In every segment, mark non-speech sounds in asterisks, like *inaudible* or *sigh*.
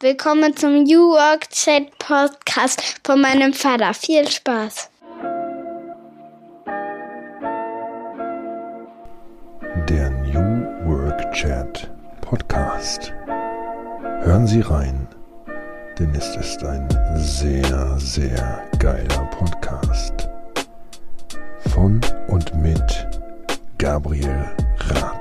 Willkommen zum New Work Chat Podcast von meinem Vater. Viel Spaß. Der New Work Chat Podcast. Hören Sie rein, denn es ist ein sehr, sehr geiler Podcast. Von und mit Gabriel Rath.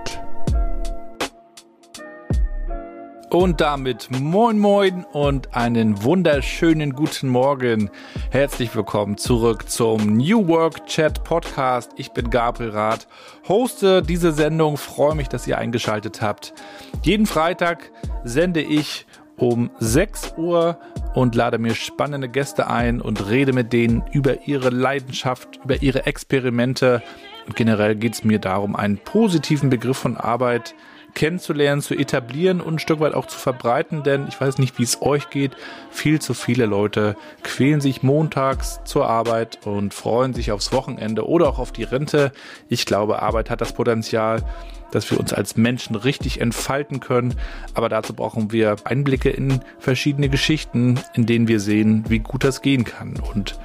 Und damit moin moin und einen wunderschönen guten Morgen. Herzlich willkommen zurück zum New Work Chat Podcast. Ich bin Gabriel Rath, hoste diese Sendung, freue mich, dass ihr eingeschaltet habt. Jeden Freitag sende ich um 6 Uhr und lade mir spannende Gäste ein und rede mit denen über ihre Leidenschaft, über ihre Experimente. Und generell geht es mir darum, einen positiven Begriff von Arbeit kennenzulernen, zu etablieren und ein Stück weit auch zu verbreiten, denn ich weiß nicht, wie es euch geht. Viel zu viele Leute quälen sich montags zur Arbeit und freuen sich aufs Wochenende oder auch auf die Rente. Ich glaube, Arbeit hat das Potenzial, dass wir uns als Menschen richtig entfalten können. Aber dazu brauchen wir Einblicke in verschiedene Geschichten, in denen wir sehen, wie gut das gehen kann. Und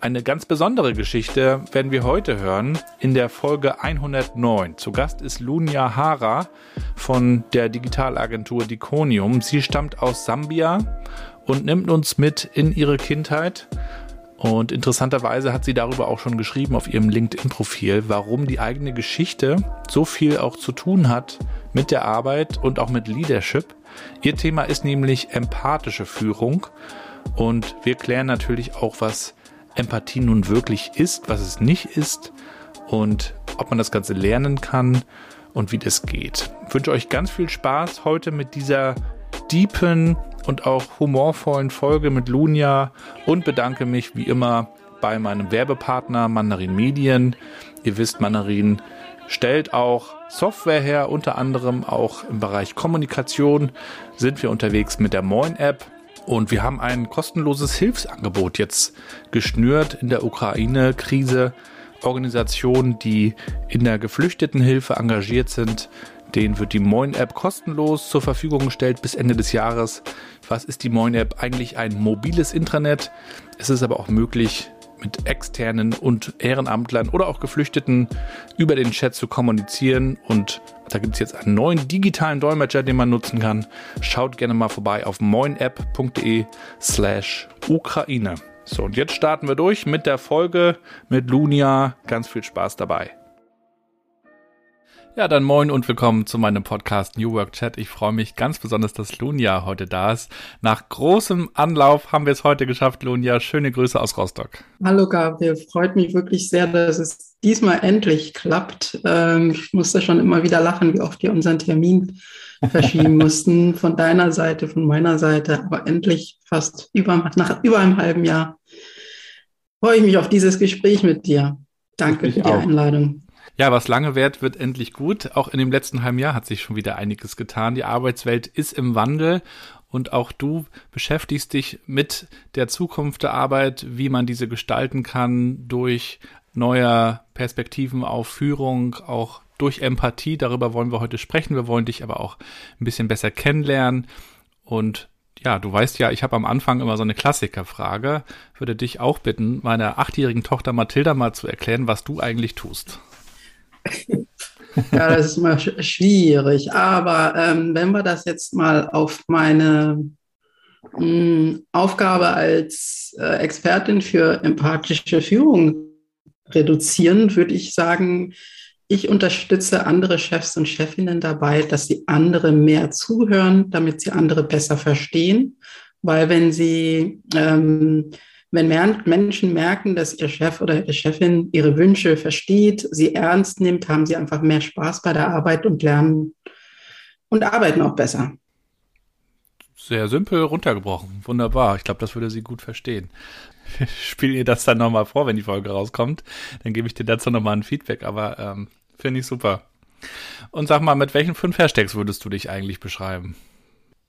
eine ganz besondere Geschichte werden wir heute hören in der Folge 109. Zu Gast ist Lunia Hara von der Digitalagentur Diconium. Sie stammt aus Sambia und nimmt uns mit in ihre Kindheit. Und interessanterweise hat sie darüber auch schon geschrieben auf ihrem LinkedIn-Profil, warum die eigene Geschichte so viel auch zu tun hat mit der Arbeit und auch mit Leadership. Ihr Thema ist nämlich empathische Führung. Und wir klären natürlich auch, was Empathie nun wirklich ist, was es nicht ist und ob man das Ganze lernen kann und wie das geht. Ich wünsche euch ganz viel Spaß heute mit dieser deepen und auch humorvollen Folge mit Lunia und bedanke mich wie immer bei meinem Werbepartner Mandarin Medien. Ihr wisst, Mandarin stellt auch Software her, unter anderem auch im Bereich Kommunikation sind wir unterwegs mit der Moin App. Und wir haben ein kostenloses Hilfsangebot jetzt geschnürt in der Ukraine-Krise. Organisationen, die in der Geflüchtetenhilfe engagiert sind, denen wird die Moin-App kostenlos zur Verfügung gestellt bis Ende des Jahres. Was ist die Moin-App? Eigentlich ein mobiles Intranet. Es ist aber auch möglich, mit externen und Ehrenamtlern oder auch Geflüchteten über den Chat zu kommunizieren. Und da gibt es jetzt einen neuen digitalen Dolmetscher, den man nutzen kann. Schaut gerne mal vorbei auf moinapp.de slash Ukraine. So, und jetzt starten wir durch mit der Folge mit Lunia. Ganz viel Spaß dabei. Ja, dann moin und willkommen zu meinem Podcast New Work Chat. Ich freue mich ganz besonders, dass Lunia heute da ist. Nach großem Anlauf haben wir es heute geschafft, Lunia. Schöne Grüße aus Rostock. Hallo Gabriel, freut mich wirklich sehr, dass es diesmal endlich klappt. Ähm, ich musste schon immer wieder lachen, wie oft wir unseren Termin verschieben *laughs* mussten. Von deiner Seite, von meiner Seite, aber endlich fast über, nach über einem halben Jahr freue ich mich auf dieses Gespräch mit dir. Danke für die auch. Einladung. Ja, was lange währt, wird endlich gut. Auch in dem letzten halben Jahr hat sich schon wieder einiges getan. Die Arbeitswelt ist im Wandel und auch du beschäftigst dich mit der Zukunft der Arbeit, wie man diese gestalten kann durch neue Perspektiven auf Führung, auch durch Empathie. Darüber wollen wir heute sprechen. Wir wollen dich aber auch ein bisschen besser kennenlernen. Und ja, du weißt ja, ich habe am Anfang immer so eine Klassikerfrage. Würde dich auch bitten, meiner achtjährigen Tochter Mathilda mal zu erklären, was du eigentlich tust. *laughs* ja, das ist immer schwierig. Aber ähm, wenn wir das jetzt mal auf meine mh, hm, Aufgabe als äh, Expertin für empathische Führung reduzieren, würde ich sagen, ich unterstütze andere Chefs und Chefinnen dabei, dass sie andere mehr zuhören, damit sie andere besser verstehen. Weil wenn sie ähm, wenn Menschen merken, dass ihr Chef oder ihre Chefin ihre Wünsche versteht, sie ernst nimmt, haben sie einfach mehr Spaß bei der Arbeit und lernen und arbeiten auch besser. Sehr simpel runtergebrochen. Wunderbar. Ich glaube, das würde sie gut verstehen. *laughs* Spiel ihr das dann nochmal vor, wenn die Folge rauskommt. Dann gebe ich dir dazu nochmal ein Feedback, aber ähm, finde ich super. Und sag mal, mit welchen fünf Hashtags würdest du dich eigentlich beschreiben?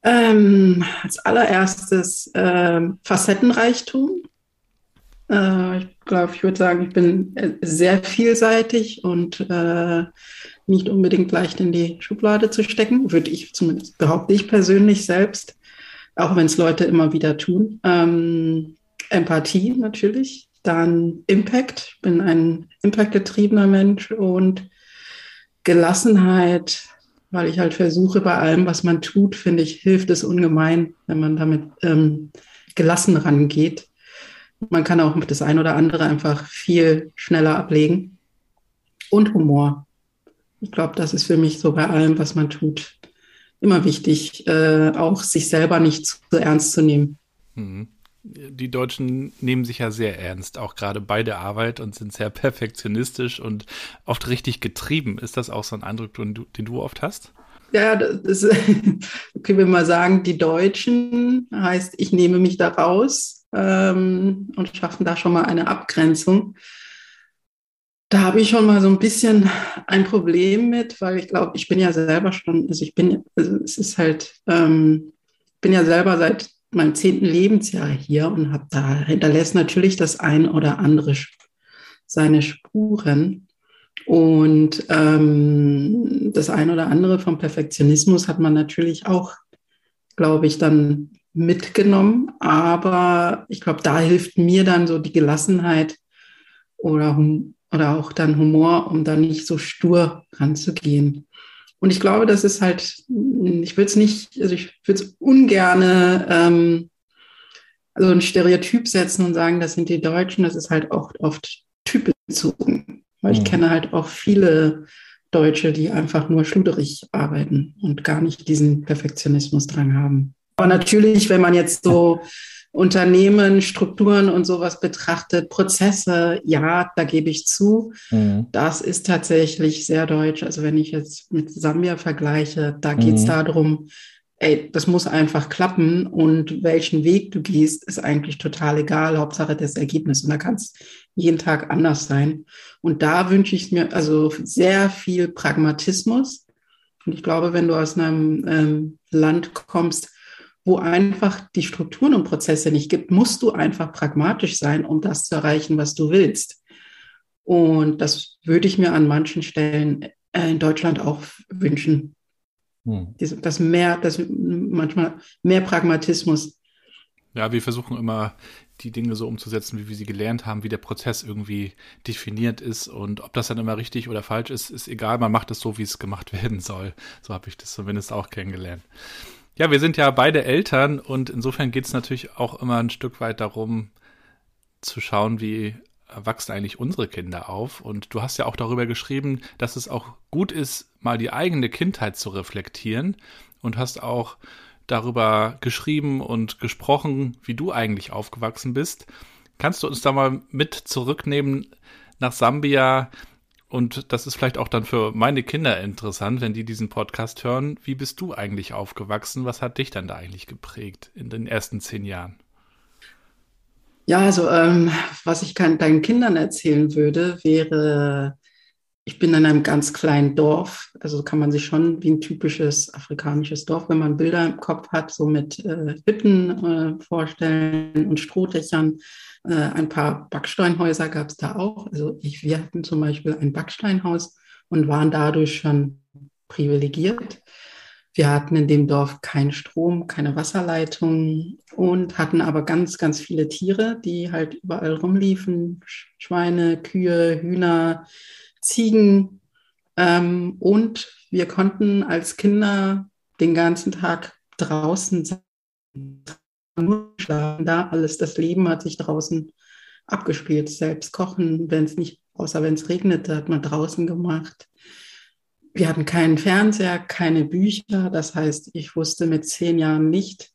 Ähm, als allererstes äh, Facettenreichtum. Äh, ich glaube, ich würde sagen, ich bin äh, sehr vielseitig und äh, nicht unbedingt leicht in die Schublade zu stecken, würde ich zumindest behaupte ich persönlich selbst. auch wenn es Leute immer wieder tun. Ähm, Empathie natürlich, dann Impact, ich bin ein impactgetriebener Mensch und Gelassenheit, weil ich halt versuche, bei allem, was man tut, finde ich, hilft es ungemein, wenn man damit ähm, gelassen rangeht. Man kann auch das ein oder andere einfach viel schneller ablegen. Und Humor. Ich glaube, das ist für mich so bei allem, was man tut, immer wichtig, äh, auch sich selber nicht zu ernst zu nehmen. Mhm die Deutschen nehmen sich ja sehr ernst, auch gerade bei der Arbeit und sind sehr perfektionistisch und oft richtig getrieben. Ist das auch so ein Eindruck, den du, den du oft hast? Ja, das, *laughs* können wir mal sagen, die Deutschen heißt, ich nehme mich da raus ähm, und schaffen da schon mal eine Abgrenzung. Da habe ich schon mal so ein bisschen ein Problem mit, weil ich glaube, ich bin ja selber schon, also ich bin, also es ist halt, ähm, bin ja selber seit meinem zehnten Lebensjahr hier und habe da hinterlässt natürlich das ein oder andere seine Spuren. Und ähm, das ein oder andere vom Perfektionismus hat man natürlich auch, glaube ich, dann mitgenommen. Aber ich glaube, da hilft mir dann so die Gelassenheit oder, oder auch dann Humor, um da nicht so stur ranzugehen. Und ich glaube, das ist halt, ich will es nicht, also ich würde es ungerne ähm, also ein Stereotyp setzen und sagen, das sind die Deutschen, das ist halt auch oft typbezogen. Weil ich mhm. kenne halt auch viele Deutsche, die einfach nur schluderig arbeiten und gar nicht diesen Perfektionismus dran haben. Aber natürlich, wenn man jetzt so Unternehmen, Strukturen und sowas betrachtet, Prozesse, ja, da gebe ich zu. Mhm. Das ist tatsächlich sehr deutsch. Also wenn ich jetzt mit Sambia vergleiche, da geht es mhm. darum, ey, das muss einfach klappen und welchen Weg du gehst, ist eigentlich total egal. Hauptsache das Ergebnis. Und da kann es jeden Tag anders sein. Und da wünsche ich mir also sehr viel Pragmatismus. Und ich glaube, wenn du aus einem ähm, Land kommst, wo einfach die Strukturen und Prozesse nicht gibt, musst du einfach pragmatisch sein, um das zu erreichen, was du willst. Und das würde ich mir an manchen Stellen äh, in Deutschland auch wünschen. Hm. Das mehr, das manchmal mehr Pragmatismus. Ja, wir versuchen immer die Dinge so umzusetzen, wie wir sie gelernt haben, wie der Prozess irgendwie definiert ist und ob das dann immer richtig oder falsch ist, ist egal. Man macht es so, wie es gemacht *laughs* werden soll. So habe ich das zumindest auch kennengelernt. Ja, wir sind ja beide Eltern und insofern geht es natürlich auch immer ein Stück weit darum, zu schauen, wie wachsen eigentlich unsere Kinder auf. Und du hast ja auch darüber geschrieben, dass es auch gut ist, mal die eigene Kindheit zu reflektieren und hast auch darüber geschrieben und gesprochen, wie du eigentlich aufgewachsen bist. Kannst du uns da mal mit zurücknehmen nach Sambia? Und das ist vielleicht auch dann für meine Kinder interessant, wenn die diesen Podcast hören. Wie bist du eigentlich aufgewachsen? Was hat dich dann da eigentlich geprägt in den ersten zehn Jahren? Ja, also ähm, was ich kann, deinen Kindern erzählen würde, wäre, ich bin in einem ganz kleinen Dorf. Also kann man sich schon wie ein typisches afrikanisches Dorf, wenn man Bilder im Kopf hat, so mit äh, Hütten äh, vorstellen und Strohdächern. Äh, ein paar Backsteinhäuser gab es da auch. Also ich, wir hatten zum Beispiel ein Backsteinhaus und waren dadurch schon privilegiert. Wir hatten in dem Dorf keinen Strom, keine Wasserleitung und hatten aber ganz, ganz viele Tiere, die halt überall rumliefen. Schweine, Kühe, Hühner, Ziegen. Ähm, und wir konnten als Kinder den ganzen Tag draußen sein schlafen da. Alles, das Leben hat sich draußen abgespielt. Selbst kochen, wenn es nicht, außer wenn es regnete, hat man draußen gemacht. Wir hatten keinen Fernseher, keine Bücher. Das heißt, ich wusste mit zehn Jahren nicht,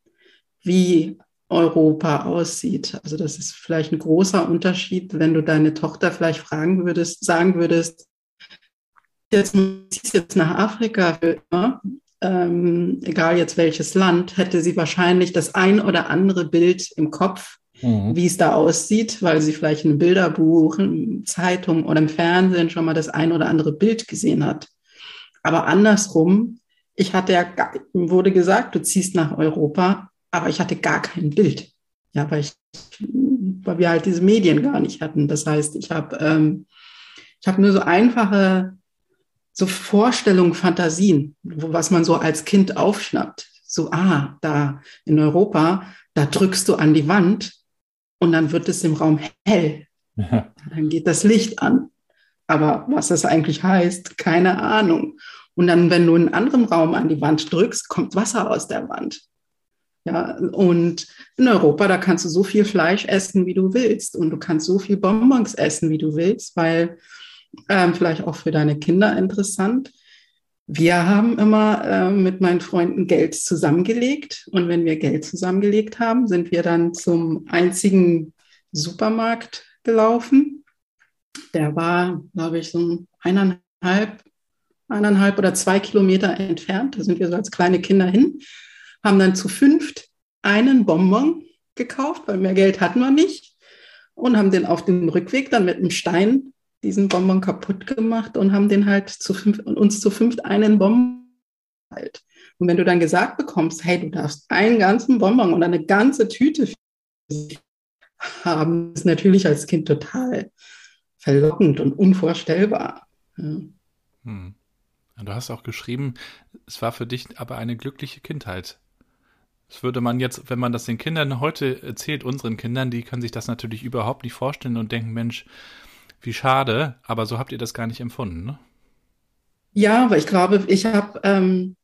wie Europa aussieht. Also das ist vielleicht ein großer Unterschied, wenn du deine Tochter vielleicht fragen würdest, sagen würdest, jetzt ziehst jetzt nach Afrika für immer ähm, egal jetzt welches Land, hätte sie wahrscheinlich das ein oder andere Bild im Kopf, mhm. wie es da aussieht, weil sie vielleicht in einem Bilderbuch, in Zeitung oder im Fernsehen schon mal das ein oder andere Bild gesehen hat. Aber andersrum, ich hatte ja, wurde gesagt, du ziehst nach Europa, aber ich hatte gar kein Bild. Ja, weil ich, weil wir halt diese Medien gar nicht hatten. Das heißt, ich habe ähm, ich habe nur so einfache so Vorstellungen, Fantasien, was man so als Kind aufschnappt. so, ah, da in Europa, da drückst du an die Wand und dann wird es im Raum hell. Ja. Dann geht das Licht an. Aber was das eigentlich heißt, keine Ahnung. Und dann, wenn du in einem anderen Raum an die Wand drückst, kommt Wasser aus der Wand. Ja, und in Europa, da kannst du so viel Fleisch essen, wie du willst. Und du kannst so viel Bonbons essen, wie du willst, weil ähm, vielleicht auch für deine Kinder interessant. Wir haben immer äh, mit meinen Freunden Geld zusammengelegt. Und wenn wir Geld zusammengelegt haben, sind wir dann zum einzigen Supermarkt gelaufen. Der war, glaube ich, so eineinhalb, eineinhalb oder zwei Kilometer entfernt. Da sind wir so als kleine Kinder hin haben dann zu fünft einen Bonbon gekauft, weil mehr Geld hatten wir nicht und haben den auf dem Rückweg dann mit einem Stein diesen Bonbon kaputt gemacht und haben den halt zu fünf, uns zu fünft einen Bonbon halt. Und wenn du dann gesagt bekommst, hey, du darfst einen ganzen Bonbon und eine ganze Tüte haben, ist natürlich als Kind total verlockend und unvorstellbar. Ja. Hm. Du hast auch geschrieben, es war für dich aber eine glückliche Kindheit. Das würde man jetzt, wenn man das den Kindern heute erzählt, unseren Kindern, die können sich das natürlich überhaupt nicht vorstellen und denken, Mensch, wie schade, aber so habt ihr das gar nicht empfunden, ne? Ja, aber ich glaube, ich habe ähm,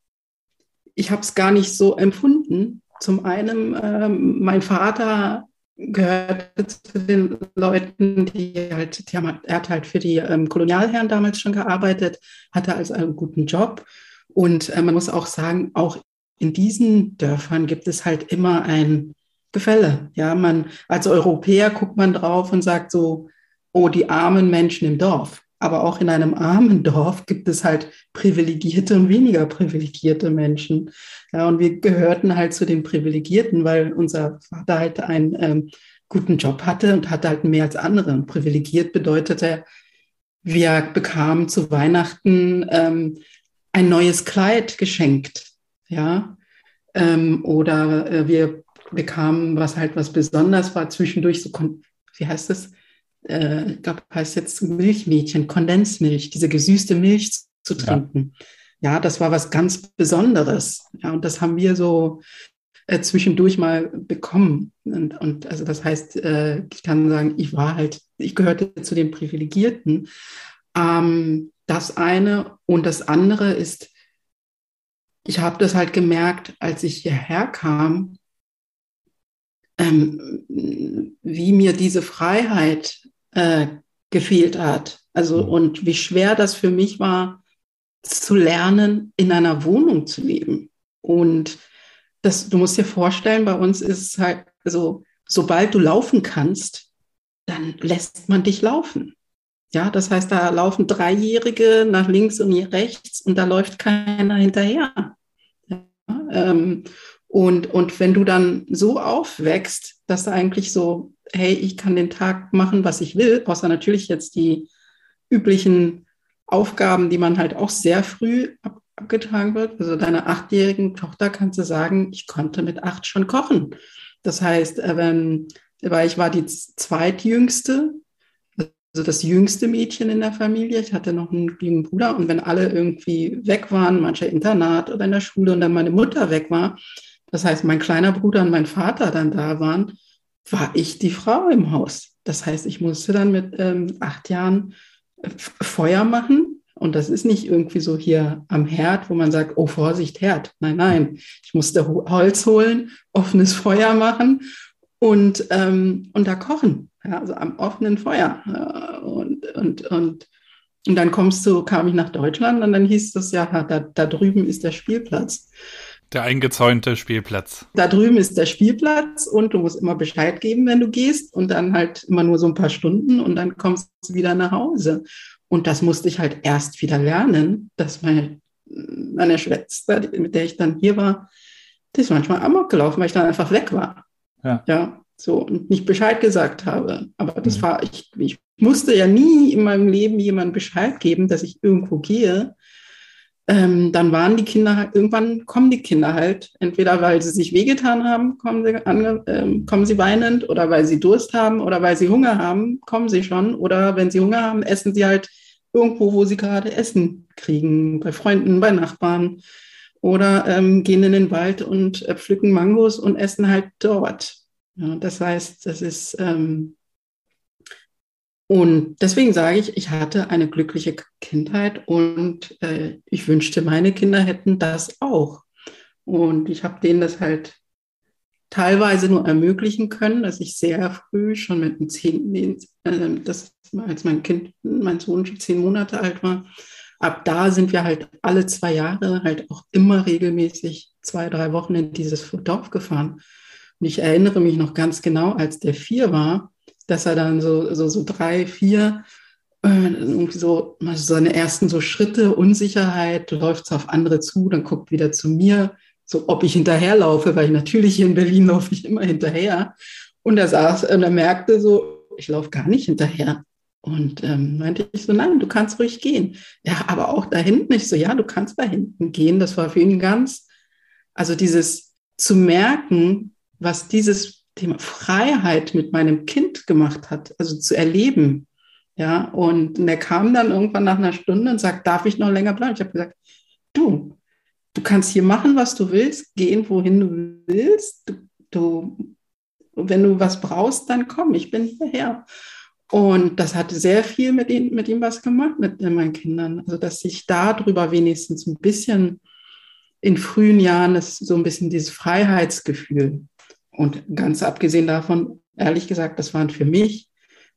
es gar nicht so empfunden. Zum einen, ähm, mein Vater gehörte zu den Leuten, die halt, die haben, er hat halt für die ähm, Kolonialherren damals schon gearbeitet, hatte also einen guten Job. Und äh, man muss auch sagen, auch in diesen Dörfern gibt es halt immer ein Gefälle. Ja, man, als Europäer guckt man drauf und sagt so, oh, die armen Menschen im Dorf. Aber auch in einem armen *laughs* Dorf gibt es halt privilegierte und weniger privilegierte Menschen. Ja, und wir gehörten halt zu den Privilegierten, weil unser Vater halt einen ähm, guten Job hatte und hatte halt mehr als andere. Und privilegiert bedeutete, wir bekamen zu Weihnachten ähm, ein neues Kleid geschenkt ja. Ähm, oder äh, wir bekamen, was halt was besonders war, zwischendurch so, wie heißt das? Äh, ich glaube, heißt jetzt Milchmädchen, Kondensmilch, diese gesüßte Milch zu trinken. Ja. ja, das war was ganz Besonderes. Ja, und das haben wir so äh, zwischendurch mal bekommen. Und, und also das heißt, äh, ich kann sagen, ich war halt, ich gehörte zu den Privilegierten. Ähm, das eine und das andere ist, ich habe das halt gemerkt, als ich hierher kam, ähm, wie mir diese Freiheit äh, gefehlt hat. Also mhm. und wie schwer das für mich war, zu lernen, in einer Wohnung zu leben. Und das, du musst dir vorstellen, bei uns ist es halt, also sobald du laufen kannst, dann lässt man dich laufen. Ja, das heißt, da laufen Dreijährige nach links und rechts und da läuft keiner hinterher. Ähm, und, und wenn du dann so aufwächst, dass du eigentlich so, hey, ich kann den Tag machen, was ich will, außer natürlich jetzt die üblichen Aufgaben, die man halt auch sehr früh ab, abgetragen wird. Also deiner achtjährigen Tochter kannst du sagen, ich konnte mit acht schon kochen. Das heißt, äh, wenn, weil ich war die zweitjüngste also das jüngste Mädchen in der Familie. Ich hatte noch einen jungen Bruder und wenn alle irgendwie weg waren, manche Internat oder in der Schule und dann meine Mutter weg war, das heißt, mein kleiner Bruder und mein Vater dann da waren, war ich die Frau im Haus. Das heißt, ich musste dann mit ähm, acht Jahren äh, Feuer machen. Und das ist nicht irgendwie so hier am Herd, wo man sagt, oh Vorsicht, Herd. Nein, nein. Ich musste Holz holen, offenes Feuer machen und, ähm, und da kochen ja, also am offenen Feuer. Und, und, und, und dann kommst du, kam ich nach Deutschland und dann hieß es ja, da, da drüben ist der Spielplatz. Der eingezäunte Spielplatz. Da drüben ist der Spielplatz und du musst immer Bescheid geben, wenn du gehst und dann halt immer nur so ein paar Stunden und dann kommst du wieder nach Hause. Und das musste ich halt erst wieder lernen, dass meine, meine Schwester, mit der ich dann hier war, die ist manchmal amok gelaufen, weil ich dann einfach weg war. Ja. ja so und nicht Bescheid gesagt habe. Aber das mhm. war, ich, ich musste ja nie in meinem Leben jemandem Bescheid geben, dass ich irgendwo gehe. Ähm, dann waren die Kinder halt, irgendwann kommen die Kinder halt, entweder weil sie sich wehgetan haben, kommen sie, ange, ähm, kommen sie weinend, oder weil sie Durst haben, oder weil sie Hunger haben, kommen sie schon, oder wenn sie Hunger haben, essen sie halt irgendwo, wo sie gerade Essen kriegen, bei Freunden, bei Nachbarn. oder ähm, gehen in den Wald und äh, pflücken Mangos und essen halt dort. Ja, das heißt, das ist, ähm, und deswegen sage ich, ich hatte eine glückliche Kindheit und äh, ich wünschte, meine Kinder hätten das auch. Und ich habe denen das halt teilweise nur ermöglichen können, dass ich sehr früh schon mit einem zehn, äh, das, als mein Kind, mein Sohn schon zehn Monate alt war, ab da sind wir halt alle zwei Jahre halt auch immer regelmäßig zwei, drei Wochen in dieses Dorf gefahren. Und ich erinnere mich noch ganz genau, als der vier war, dass er dann so, so, so drei, vier, äh, irgendwie so also seine ersten so Schritte, Unsicherheit, läuft auf andere zu, dann guckt wieder zu mir, so ob ich hinterherlaufe, weil natürlich hier in Berlin laufe ich immer hinterher. Und er saß und er merkte so, ich laufe gar nicht hinterher. Und ähm, meinte ich so, nein, du kannst ruhig gehen. Ja, aber auch da hinten. Ich so, ja, du kannst da hinten gehen. Das war für ihn ganz, also dieses zu merken, was dieses Thema Freiheit mit meinem Kind gemacht hat, also zu erleben. Ja, und er kam dann irgendwann nach einer Stunde und sagt, darf ich noch länger bleiben? Ich habe gesagt, du, du kannst hier machen, was du willst, gehen, wohin du willst. Du, du, wenn du was brauchst, dann komm, ich bin hierher. Und das hat sehr viel mit, ihm, mit ihm was gemacht, mit meinen Kindern. Also, dass ich darüber wenigstens ein bisschen in frühen Jahren das, so ein bisschen dieses Freiheitsgefühl. Und ganz abgesehen davon, ehrlich gesagt, das waren für mich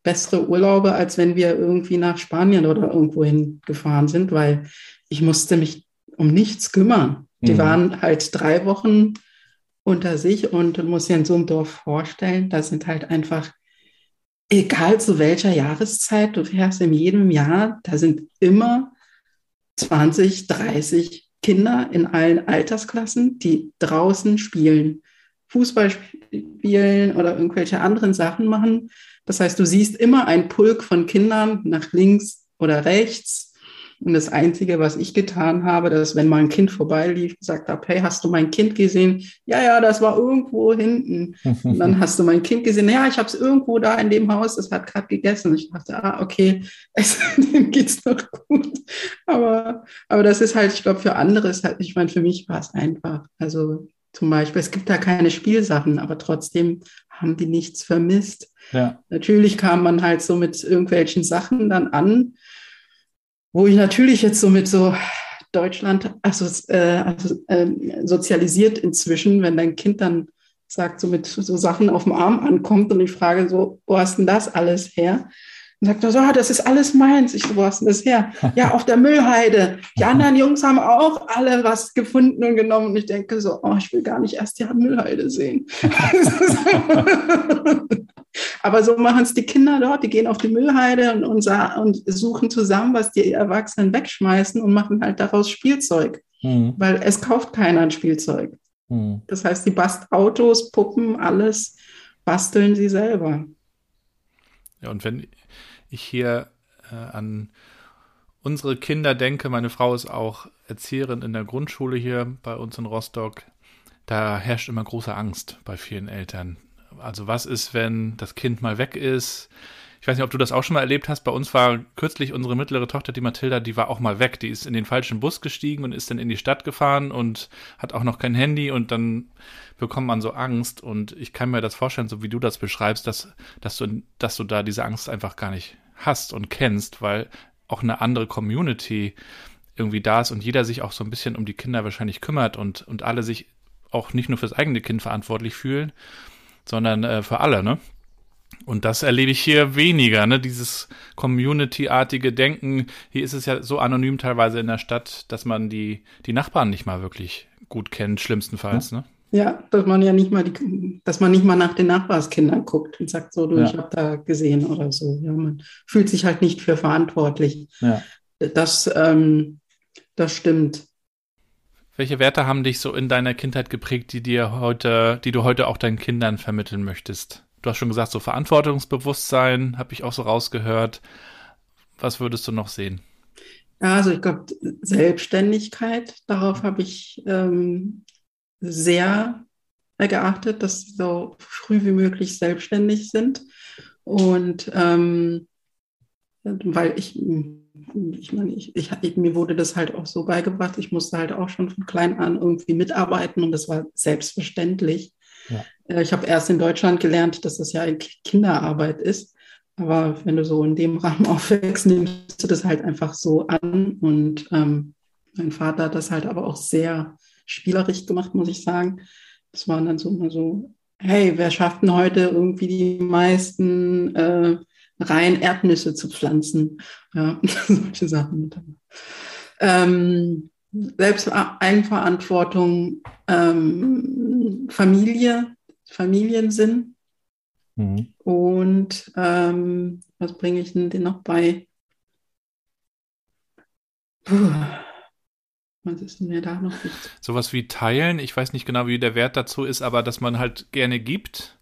bessere Urlaube, als wenn wir irgendwie nach Spanien oder irgendwo hingefahren sind, weil ich musste mich um nichts kümmern. Die mhm. waren halt drei Wochen unter sich und musst dir in so einem Dorf vorstellen, da sind halt einfach egal zu welcher Jahreszeit du fährst, in jedem Jahr, da sind immer 20, 30 Kinder in allen Altersklassen, die draußen spielen, Fußball spielen oder irgendwelche anderen Sachen machen. Das heißt, du siehst immer ein Pulk von Kindern nach links oder rechts und das Einzige, was ich getan habe, dass wenn mal ein Kind vorbeilief, gesagt habe, hey, hast du mein Kind gesehen? Ja, ja, das war irgendwo hinten. Und dann *laughs* hast du mein Kind gesehen. Ja, ich habe es irgendwo da in dem Haus, das hat gerade gegessen. Ich dachte, ah, okay, *laughs* es, dem geht's noch gut. Aber, aber das ist halt, ich glaube, für andere ist halt, ich meine, für mich war es einfach. Also zum Beispiel, es gibt da keine Spielsachen, aber trotzdem haben die nichts vermisst. Ja. Natürlich kam man halt so mit irgendwelchen Sachen dann an, wo ich natürlich jetzt so mit so Deutschland also, äh, also äh, sozialisiert inzwischen, wenn dein Kind dann sagt, so mit so Sachen auf dem Arm ankommt und ich frage so, wo hast denn das alles her? Und sagt er so, ah, das ist alles meins. Ich so, wo hast denn das her? *laughs* ja, auf der Müllheide. Die anderen Jungs haben auch alle was gefunden und genommen. Und ich denke so, oh, ich will gar nicht erst die Müllheide sehen. *laughs* Aber so machen es die Kinder dort, die gehen auf die Müllheide und, und, und, suchen zusammen, was die Erwachsenen wegschmeißen und machen halt daraus Spielzeug. Mhm. Weil es kauft keiner ein Spielzeug. Mhm. Das heißt, die bast Autos, Puppen, alles basteln sie selber. Ja, und wenn ich hier äh, an unsere Kinder denke, meine Frau ist auch Erzieherin in der Grundschule hier bei uns in Rostock, da herrscht immer große Angst bei vielen Eltern. Also was ist, wenn das Kind mal weg ist? Ich weiß nicht, ob du das auch schon mal erlebt hast. Bei uns war kürzlich unsere mittlere Tochter, die Mathilda, die war auch mal weg. Die ist in den falschen Bus gestiegen und ist dann in die Stadt gefahren und hat auch noch kein Handy und dann bekommt man so Angst. Und ich kann mir das vorstellen, so wie du das beschreibst, dass, dass du, dass du da diese Angst einfach gar nicht hast und kennst, weil auch eine andere Community irgendwie da ist und jeder sich auch so ein bisschen um die Kinder wahrscheinlich kümmert und, und alle sich auch nicht nur fürs eigene Kind verantwortlich fühlen, sondern äh, für alle, ne? Und das erlebe ich hier weniger, ne? Dieses Community-artige Denken. Hier ist es ja so anonym teilweise in der Stadt, dass man die, die Nachbarn nicht mal wirklich gut kennt, schlimmstenfalls, ne? Ja, dass man ja nicht mal die, dass man nicht mal nach den Nachbarskindern guckt und sagt, so, du, ja. ich habe da gesehen oder so. Ja, man fühlt sich halt nicht für verantwortlich. Ja. Das, ähm, das stimmt. Welche Werte haben dich so in deiner Kindheit geprägt, die dir heute, die du heute auch deinen Kindern vermitteln möchtest? Du hast schon gesagt, so Verantwortungsbewusstsein, habe ich auch so rausgehört. Was würdest du noch sehen? Ja, also ich glaube, Selbstständigkeit, darauf habe ich ähm, sehr geachtet, dass sie so früh wie möglich selbstständig sind. Und ähm, weil ich ich meine, ich, ich, mir wurde das halt auch so beigebracht. Ich musste halt auch schon von klein an irgendwie mitarbeiten und das war selbstverständlich. Ja. Äh, ich habe erst in Deutschland gelernt, dass das ja Kinderarbeit ist. Aber wenn du so in dem Rahmen *laughs* aufwächst, nimmst du das halt einfach so an. Und ähm, mein Vater hat das halt aber auch sehr spielerisch gemacht, muss ich sagen. Das waren dann so immer so, hey, wer schafft denn heute irgendwie die meisten äh, Reihen Erdnüsse zu pflanzen? Ja, *laughs* solche Sachen. Ähm, Selbsteinverantwortung, ähm, Familie, Familiensinn. Mhm. Und ähm, was bringe ich denn noch bei? Puh. Was ist denn da noch? Sowas wie teilen, ich weiß nicht genau, wie der Wert dazu ist, aber dass man halt gerne gibt,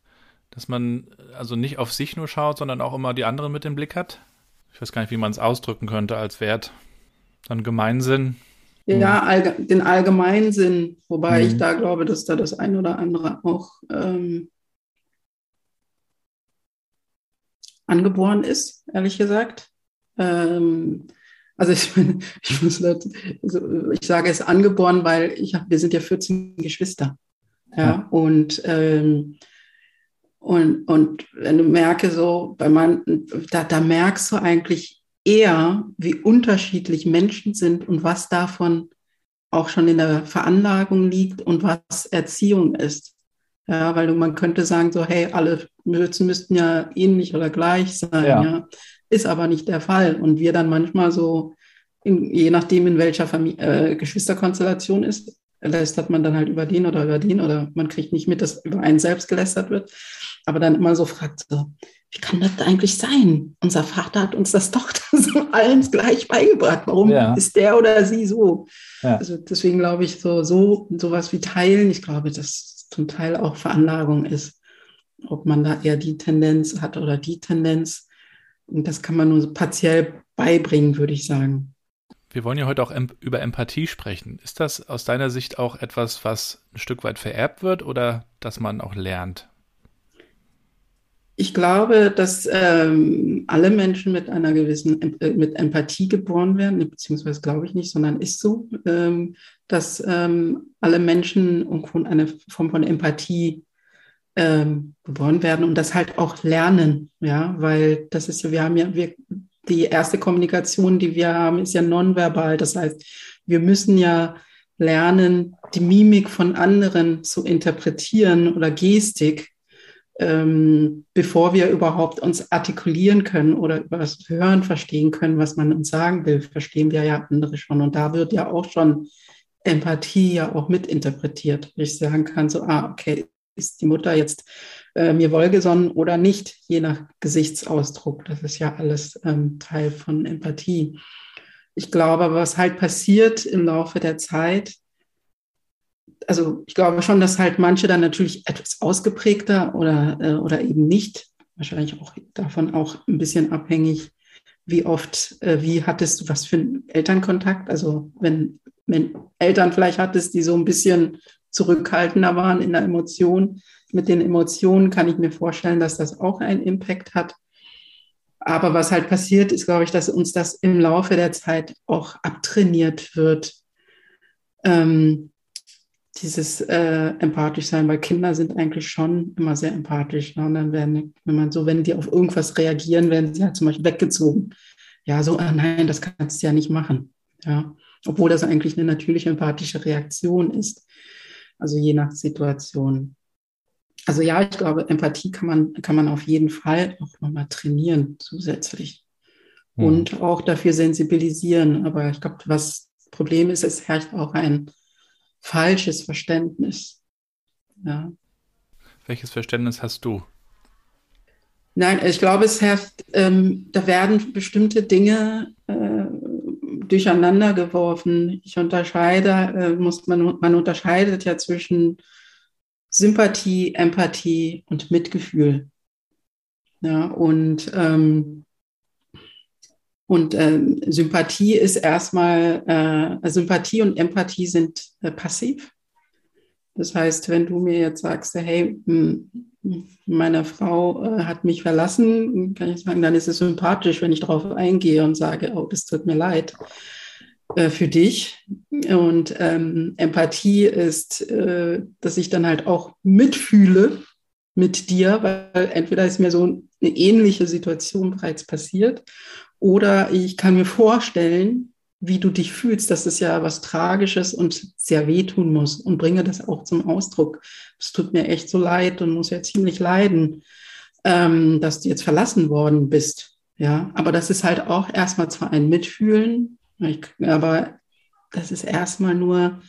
dass man also nicht auf sich nur schaut, sondern auch immer die anderen mit im Blick hat. Ich weiß gar nicht, wie man es ausdrücken könnte als Wert. Dann Gemeinsinn. Ja, hm. allge den Allgemeinsinn, wobei mhm. ich da glaube, dass da das ein oder andere auch ähm, angeboren ist, ehrlich gesagt. Ähm, also ich, *laughs* ich, muss, ich sage es angeboren, weil ich hab, wir sind ja 14 Geschwister. Ja, ja. und, ähm, und, und wenn du merke so, bei man, da, da merkst du eigentlich eher, wie unterschiedlich Menschen sind und was davon auch schon in der Veranlagung liegt und was Erziehung ist. Ja, weil man könnte sagen, so, hey, alle Mützen müssten ja ähnlich oder gleich sein. Ja. ja. Ist aber nicht der Fall. Und wir dann manchmal so, in, je nachdem, in welcher Familie, äh, Geschwisterkonstellation ist, lästert man dann halt über den oder über den oder man kriegt nicht mit, dass über einen selbst gelästert wird. Aber dann immer so fragt, so, wie kann das eigentlich sein? Unser Vater hat uns das doch *laughs* so allen gleich beigebracht. Warum ja. ist der oder sie so? Ja. Also deswegen glaube ich, so, so sowas wie Teilen, ich glaube, dass zum Teil auch Veranlagung ist. Ob man da eher die Tendenz hat oder die Tendenz. Und das kann man nur partiell beibringen, würde ich sagen. Wir wollen ja heute auch über Empathie sprechen. Ist das aus deiner Sicht auch etwas, was ein Stück weit vererbt wird oder dass man auch lernt? Ich glaube, dass ähm, alle Menschen mit einer gewissen äh, mit Empathie geboren werden, beziehungsweise glaube ich nicht, sondern ist so, ähm, dass ähm, alle Menschen von einer Form von Empathie ähm, geboren werden und das halt auch lernen, ja, weil das ist ja, wir haben ja, wir, die erste Kommunikation, die wir haben, ist ja nonverbal. Das heißt, wir müssen ja lernen, die Mimik von anderen zu interpretieren oder Gestik ähm, bevor wir überhaupt uns artikulieren können oder das Hören verstehen können, was man uns sagen will, verstehen wir ja andere schon. Und da wird ja auch schon Empathie ja auch mitinterpretiert. Ich sagen kann, so, ah, okay, ist die Mutter jetzt äh, mir wohlgesonnen oder nicht, je nach Gesichtsausdruck. Das ist ja alles ähm, Teil von Empathie. Ich glaube, was halt passiert im Laufe der Zeit, also ich glaube schon, dass halt manche dann natürlich etwas ausgeprägter oder, äh, oder eben nicht, wahrscheinlich auch davon auch ein bisschen abhängig, wie oft, äh, wie hattest du was für einen Elternkontakt? Also wenn, wenn Eltern vielleicht hattest, die so ein bisschen zurückhaltender waren in der Emotion, mit den Emotionen kann ich mir vorstellen, dass das auch einen Impact hat. Aber was halt passiert, ist, glaube ich, dass uns das im Laufe der Zeit auch abtrainiert wird. Ähm, dieses äh, empathisch sein, weil Kinder sind eigentlich schon immer sehr empathisch. Ne? Und dann werden, wenn man so, wenn die auf irgendwas reagieren, werden sie halt zum Beispiel weggezogen. Ja, so, ah, nein, das kannst du ja nicht machen. Ja, obwohl das eigentlich eine natürliche empathische Reaktion ist. Also je nach Situation. Also ja, ich glaube, Empathie kann man, kann man auf jeden Fall auch nochmal trainieren zusätzlich. Hm. Und auch dafür sensibilisieren. Aber ich glaube, was Problem ist, es herrscht auch ein falsches Verständnis. Ja. Welches Verständnis hast du? Nein, ich glaube, es herrscht, ähm, da werden bestimmte Dinge äh, durcheinander geworfen. Ich unterscheide, äh, muss man, man unterscheidet ja zwischen Sympathie, Empathie und Mitgefühl. Ja, und ähm, und äh, Sympathie ist erstmal, äh, Sympathie und Empathie sind äh, passiv. Das heißt, wenn du mir jetzt sagst, hey, hm, meine Frau äh, hat mich verlassen, kann ich sagen, dann ist es sympathisch, wenn ich darauf eingehe und sage, oh, das tut mir leid äh, für dich. Und ähm, Empathie ist, äh, dass ich dann halt auch mitfühle mit dir, weil entweder ist mir so eine ähnliche Situation bereits passiert oder ich kann mir vorstellen, wie du dich fühlst, das ist ja was Tragisches und sehr wehtun muss und bringe das auch zum Ausdruck. Es tut mir echt so leid und muss ja ziemlich leiden, ähm, dass du jetzt verlassen worden bist. Ja, aber das ist halt auch erstmal zwar ein Mitfühlen, aber das ist erstmal nur,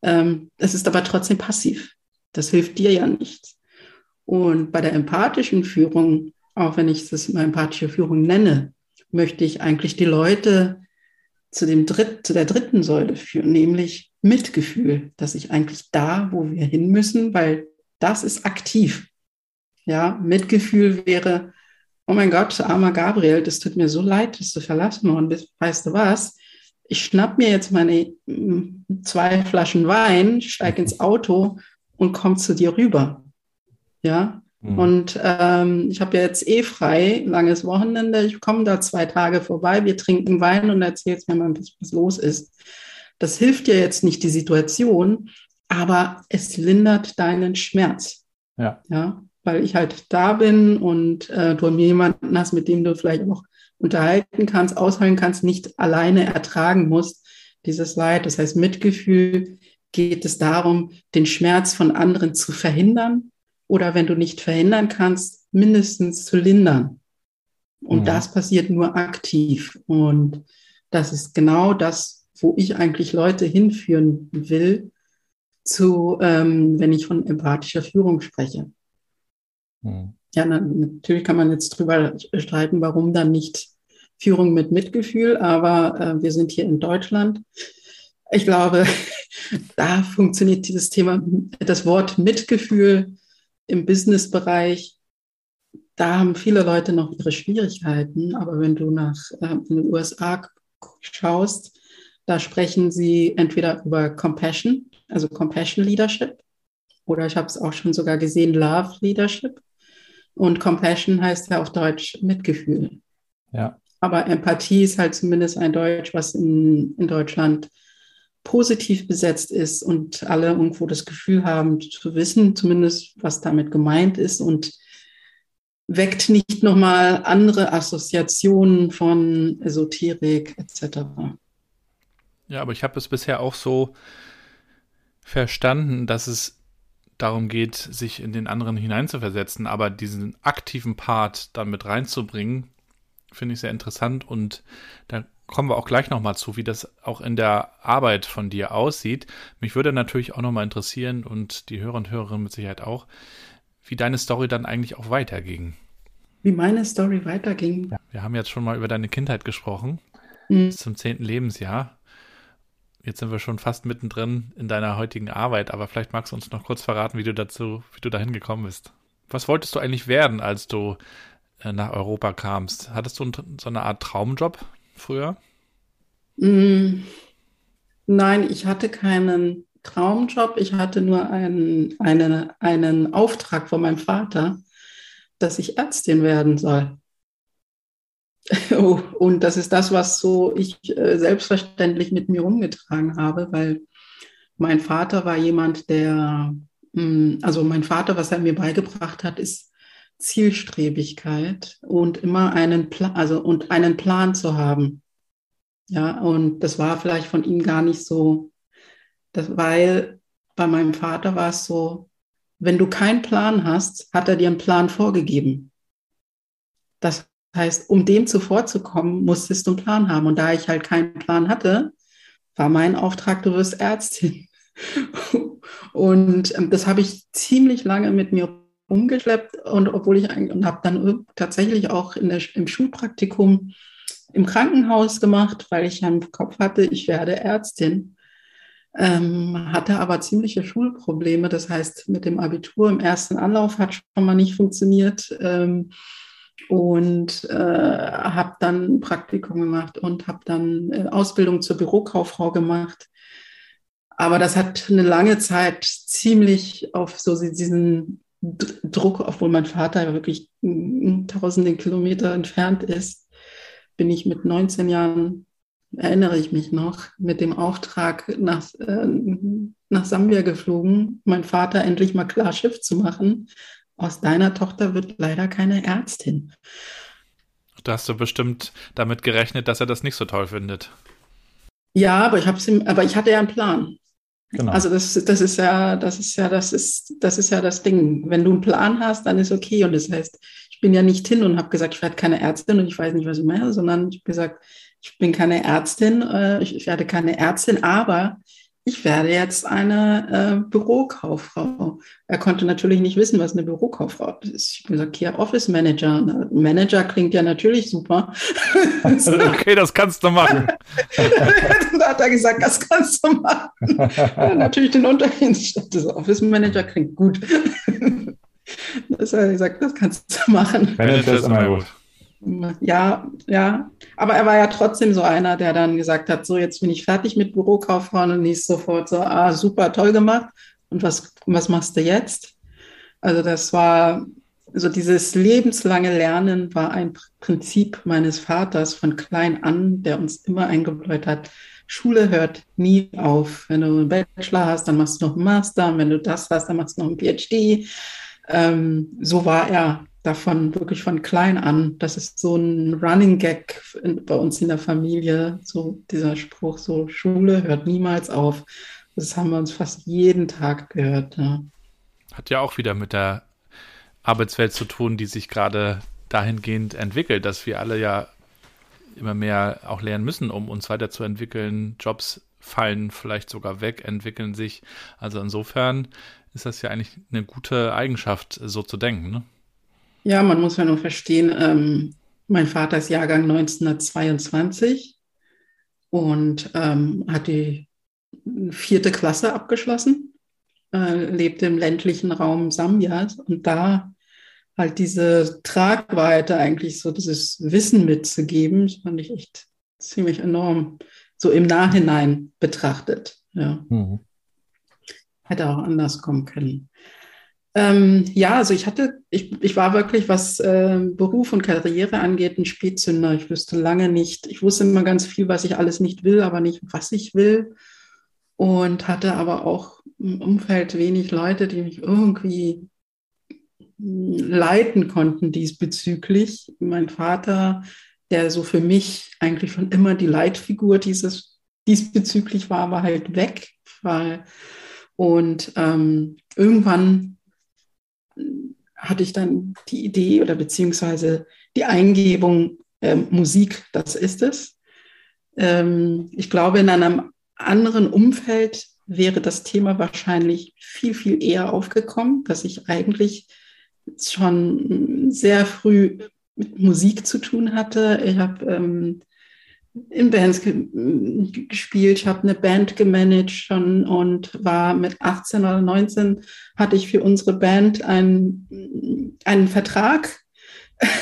ähm, es ist aber trotzdem passiv. Das hilft dir ja nicht. Und bei der empathischen Führung, auch wenn ich das mal empathische Führung nenne, möchte ich eigentlich die Leute zu, dem Dritt, zu der dritten Säule führen, nämlich Mitgefühl, dass ich eigentlich da, wo wir hin müssen, weil das ist aktiv. Ja, Mitgefühl wäre, oh mein Gott, armer Gabriel, das tut mir so leid, dass du verlassen worden bist. Weißt du was? Ich schnapp mir jetzt meine mm, zwei Flaschen Wein, steig ins Auto und komm zu dir rüber. Ja, Mhm. Und ähm, ich habe ja jetzt eh frei, langes Wochenende. Ich komme da zwei Tage vorbei, wir trinken Wein und erzählst mir mal, was, was los ist. Das hilft dir jetzt nicht die Situation, aber es lindert deinen Schmerz. Ja. ja weil ich halt da bin und äh, du mir jemanden hast, mit dem du vielleicht auch unterhalten kannst, aushalten kannst, nicht alleine ertragen musst, dieses Leid. Das heißt, Mitgefühl geht es darum, den Schmerz von anderen zu verhindern oder wenn du nicht verhindern kannst, mindestens zu lindern. Und mhm. das passiert nur aktiv. Und das ist genau das, wo ich eigentlich Leute hinführen will, zu, ähm, wenn ich von empathischer Führung spreche. Mhm. Ja, natürlich kann man jetzt drüber streiten, warum dann nicht Führung mit Mitgefühl, aber äh, wir sind hier in Deutschland. Ich glaube, *laughs* da funktioniert dieses Thema, das Wort Mitgefühl im Businessbereich, da haben viele Leute noch ihre Schwierigkeiten. Aber wenn du nach äh, in den USA schaust, da sprechen sie entweder über Compassion, also Compassion Leadership, oder ich habe es auch schon sogar gesehen, Love Leadership. Und Compassion heißt ja auf Deutsch Mitgefühl. Ja. Aber Empathie ist halt zumindest ein Deutsch, was in, in Deutschland positiv besetzt ist und alle irgendwo das Gefühl haben zu wissen, zumindest was damit gemeint ist und weckt nicht nochmal andere Assoziationen von Esoterik etc. Ja, aber ich habe es bisher auch so verstanden, dass es darum geht, sich in den anderen hineinzuversetzen, aber diesen aktiven Part dann mit reinzubringen, finde ich sehr interessant und da kommen wir auch gleich nochmal zu, wie das auch in der Arbeit von dir aussieht. Mich würde natürlich auch nochmal interessieren und die Hörer und Hörerinnen mit Sicherheit auch, wie deine Story dann eigentlich auch weiterging. Wie meine Story weiterging? Ja, wir haben jetzt schon mal über deine Kindheit gesprochen, mhm. bis zum zehnten Lebensjahr. Jetzt sind wir schon fast mittendrin in deiner heutigen Arbeit, aber vielleicht magst du uns noch kurz verraten, wie du dazu, wie du dahin gekommen bist. Was wolltest du eigentlich werden, als du äh, nach Europa kamst? Hattest du so eine Art Traumjob? Früher? Mm, nein, ich hatte keinen Traumjob. Ich hatte nur einen, eine, einen Auftrag von meinem Vater, dass ich Ärztin werden soll. *laughs* Oh, und das ist das, was so ich äh, selbstverständlich mit mir umgetragen habe, weil mein Vater war jemand, der, mm, also mein Vater, was er mir beigebracht hat, ist Zielstrebigkeit und immer einen Plan, also und einen Plan zu haben. Ja, und das war vielleicht von ihm gar nicht so, das, weil bei meinem Vater war es so, wenn du keinen Plan hast, hat er dir einen Plan vorgegeben. Das heißt, um dem zuvorzukommen, musstest du einen Plan haben. Und da ich halt keinen Plan hatte, war mein Auftrag, du wirst Ärztin. *laughs* Und ähm, das habe ich ziemlich lange mit mir umgeschleppt und obwohl ich und habe dann tatsächlich auch der, im Schulpraktikum im Krankenhaus gemacht, weil ich im Kopf hatte, ich werde Ärztin. Ähm, hatte aber ziemliche Schulprobleme. Das heißt, mit dem Abitur im ersten Anlauf hat schon mal nicht funktioniert. Ähm, und äh, habe dann ein Praktikum gemacht und habe dann äh, Ausbildung zur Bürokauffrau gemacht. Aber das hat eine lange Zeit ziemlich auf so diesen Druck, obwohl mein Vater wirklich tausende Kilometer entfernt ist, bin ich mit 19 Jahren, erinnere ich mich noch, mit dem Auftrag nach, äh, nach Sambia geflogen, mein Vater endlich mal klar Schiff zu machen. Aus deiner Tochter wird leider keine Ärztin. Da hast du bestimmt damit gerechnet, dass er das nicht so toll findet. Ja, aber ich ihm, aber ich hatte ja einen Plan. Genau. Also das, das ist ja, das ist ja, das ist, das ist ja das Ding. Wenn du einen Plan hast, dann ist okay. Und das heißt, ich bin ja nicht hin und habe gesagt, ich werde keine Ärztin und ich weiß nicht, was ich mache, sondern ich habe gesagt, ich bin keine Ärztin, äh, ich werde keine Ärztin, aber ich werde jetzt eine äh, Bürokauffrau. Er konnte natürlich nicht wissen, was eine Bürokauffrau ist. Ich habe gesagt, hier Office Manager. Manager klingt ja natürlich super. *laughs* okay, das kannst du machen. *laughs* da hat er gesagt, das kannst du machen. ja, natürlich den Unterschied. Das Office Manager klingt gut. *laughs* das hat er gesagt, das kannst du machen. Manager ist immer gut. Ja, ja. Aber er war ja trotzdem so einer, der dann gesagt hat, so jetzt bin ich fertig mit Bürokauffrauen und nicht sofort so, ah, super, toll gemacht. Und was, was machst du jetzt? Also das war, so dieses lebenslange Lernen war ein Prinzip meines Vaters von klein an, der uns immer eingebläut hat. Schule hört nie auf. Wenn du einen Bachelor hast, dann machst du noch einen Master. Wenn du das hast, dann machst du noch einen PhD. Ähm, so war er davon wirklich von klein an. Das ist so ein Running Gag bei uns in der Familie, so dieser Spruch, so Schule hört niemals auf. Das haben wir uns fast jeden Tag gehört. Ja. Hat ja auch wieder mit der Arbeitswelt zu tun, die sich gerade dahingehend entwickelt, dass wir alle ja immer mehr auch lernen müssen, um uns weiterzuentwickeln. Jobs fallen vielleicht sogar weg, entwickeln sich. Also insofern ist das ja eigentlich eine gute Eigenschaft, so zu denken. Ne? Ja, man muss ja nur verstehen, ähm, mein Vater ist Jahrgang 1922 und ähm, hat die vierte Klasse abgeschlossen, äh, lebte im ländlichen Raum Sambias und da halt diese Tragweite eigentlich so dieses Wissen mitzugeben, das fand ich echt ziemlich enorm, so im Nachhinein betrachtet. Ja. Mhm. Hätte auch anders kommen können. Ähm, ja, also ich hatte, ich, ich war wirklich, was äh, Beruf und Karriere angeht, ein Spätzünder. Ich wüsste lange nicht, ich wusste immer ganz viel, was ich alles nicht will, aber nicht, was ich will. Und hatte aber auch im Umfeld wenig Leute, die mich irgendwie leiten konnten diesbezüglich. Mein Vater, der so für mich eigentlich schon immer die Leitfigur dieses diesbezüglich war, war halt weg. Weil, und ähm, irgendwann hatte ich dann die Idee oder beziehungsweise die Eingebung, äh, Musik, das ist es. Ähm, ich glaube, in einem anderen Umfeld wäre das Thema wahrscheinlich viel, viel eher aufgekommen, dass ich eigentlich schon sehr früh mit Musik zu tun hatte. Ich habe ähm, in Bands ge gespielt. Ich habe eine Band gemanagt schon und war mit 18 oder 19 hatte ich für unsere Band einen, einen Vertrag *laughs*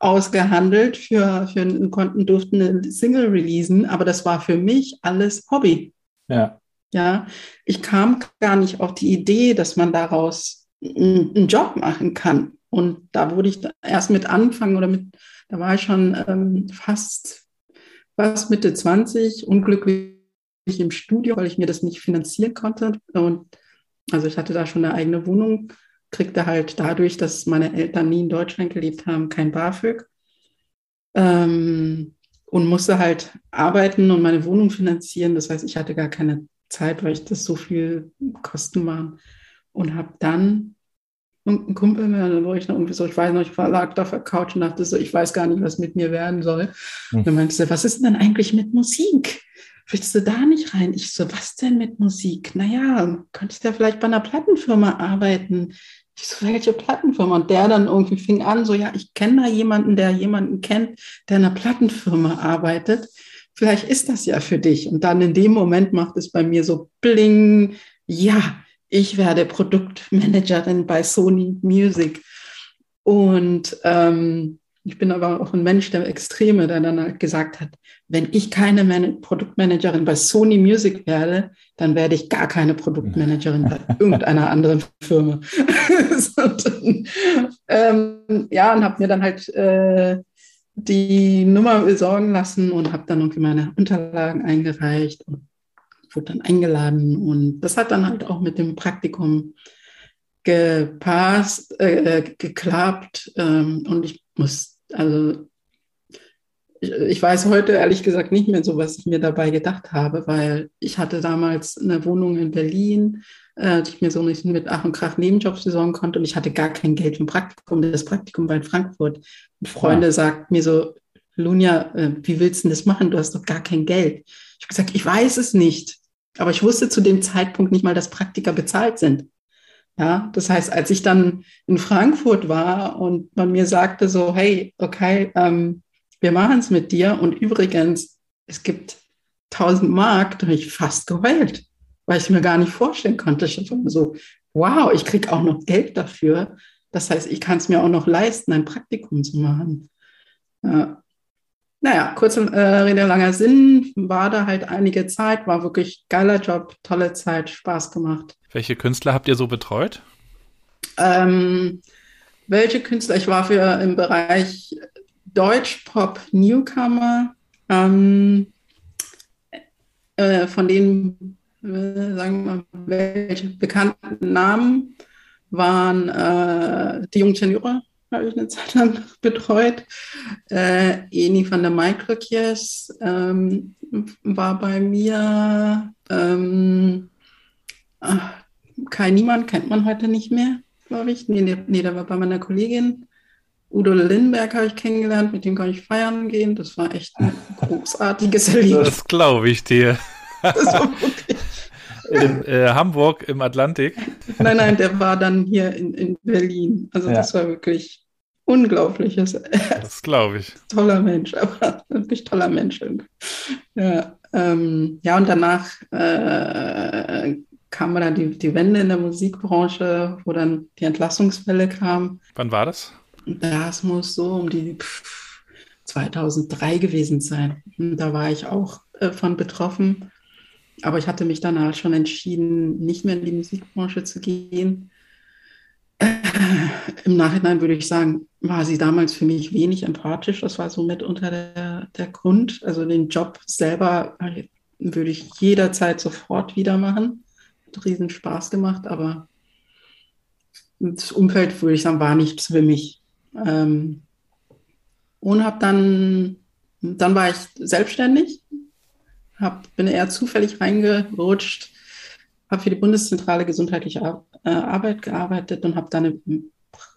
ausgehandelt für, für konnten, durften eine Single releasen, aber das war für mich alles Hobby. Ja. Ja, ich kam gar nicht auf die Idee, dass man daraus einen Job machen kann. Und da wurde ich erst mit anfangen oder mit, da war ich schon ähm, fast fast Mitte 20, unglücklich im Studio, weil ich mir das nicht finanzieren konnte. Und also ich hatte da schon eine eigene Wohnung, kriegte halt dadurch, dass meine Eltern nie in Deutschland gelebt haben, kein BAföG. Ähm, und musste halt arbeiten und meine Wohnung finanzieren. Das heißt, ich hatte gar keine Zeit, weil ich das so viel Kosten waren. Und habe dann und ein Kumpel mehr, wo ich noch irgendwie so, ich weiß noch, ich lag da auf der Couch und dachte so, ich weiß gar nicht, was mit mir werden soll. Mhm. Dann meinte sie, was ist denn eigentlich mit Musik? Willst du da nicht rein? Ich so, was denn mit Musik? Naja, könntest du ja vielleicht bei einer Plattenfirma arbeiten. Ich so, welche Plattenfirma? Und der dann irgendwie fing an, so, ja, ich kenne da jemanden, der jemanden kennt, der in einer Plattenfirma arbeitet. Vielleicht ist das ja für dich. Und dann in dem Moment macht es bei mir so bling, ja, ich werde Produktmanagerin bei Sony Music. Und ähm, Ich bin aber auch ein Mensch der Extreme, der dann halt gesagt hat, wenn ich keine Man Produktmanagerin bei Sony Music werde, dann werde ich gar keine Produktmanagerin bei *laughs* irgendeiner anderen Firma. *laughs* und, ähm, ja, und habe mir dann halt äh, die Nummer besorgen lassen und habe dann irgendwie meine Unterlagen eingereicht und wurde dann eingeladen. Und das hat dann halt auch mit dem Praktikum gepasst, äh, geklappt. Ähm, und ich muss, also ich, ich, weiß heute ehrlich gesagt nicht mehr so, was ich mir dabei gedacht habe, weil ich hatte damals eine Wohnung in Berlin, äh, die ich mir so nicht mit Ach und Krach Nebenjobs besorgen konnte und ich hatte gar kein Geld für ein Praktikum. Das Praktikum war in Frankfurt. Und Freunde ja. sagten mir so, Lunja, äh, wie willst du denn das machen? Du hast doch gar kein Geld. Ich habe gesagt, ich weiß es nicht. Aber ich wusste zu dem Zeitpunkt nicht mal, dass Praktika bezahlt sind. Ja, das heißt, als ich dann in Frankfurt war und man mir sagte so, hey, okay, ähm, wir machen es mit dir und übrigens, es gibt 1000 Mark, da habe ich fast geheult, weil ich mir gar nicht vorstellen konnte. Ich war so, wow, ich kriege auch noch Geld dafür. Das heißt, ich kann es mir auch noch leisten, ein Praktikum zu machen. Ja. Naja, kurz äh, Rede, langer Sinn, war da halt einige Zeit, war wirklich geiler Job, tolle Zeit, Spaß gemacht. Welche Künstler habt ihr so betreut? Ähm, welche Künstler? Ich war für im Bereich Deutschpop Newcomer, ähm, äh, von denen, äh, sagen wir mal, welche bekannten Namen waren äh, die jungen Tenöre, habe ich eine Zeit lang betreut. Äh, Eni van der Maiklöckjes ähm, war bei mir. Ähm, Kai Niemann kennt man heute nicht mehr, glaube ich. Nee, nee, nee, der war bei meiner Kollegin. Udo Lindberg habe ich kennengelernt, mit dem kann ich feiern gehen. Das war echt ein *laughs* großartiges Erlebnis. Das glaube ich dir. Das war wirklich. *laughs* In äh, Hamburg im Atlantik? Nein, nein, der war dann hier in, in Berlin. Also ja. das war wirklich unglaubliches. Das glaube ich. Toller Mensch, aber wirklich toller Mensch. Ja, ähm, ja und danach äh, kam dann die, die Wende in der Musikbranche, wo dann die Entlassungswelle kam. Wann war das? Das muss so um die 2003 gewesen sein. Und da war ich auch äh, von betroffen. Aber ich hatte mich dann halt schon entschieden, nicht mehr in die Musikbranche zu gehen. Im Nachhinein würde ich sagen, war sie damals für mich wenig empathisch. Das war so mit unter der, der Grund. Also den Job selber würde ich jederzeit sofort wieder machen. Hat riesen Spaß gemacht, aber das Umfeld, würde ich sagen, war nichts für mich. Ähm, und habe dann, dann war ich selbstständig hab, bin eher zufällig reingerutscht, habe für die Bundeszentrale gesundheitliche äh, Arbeit gearbeitet und habe dann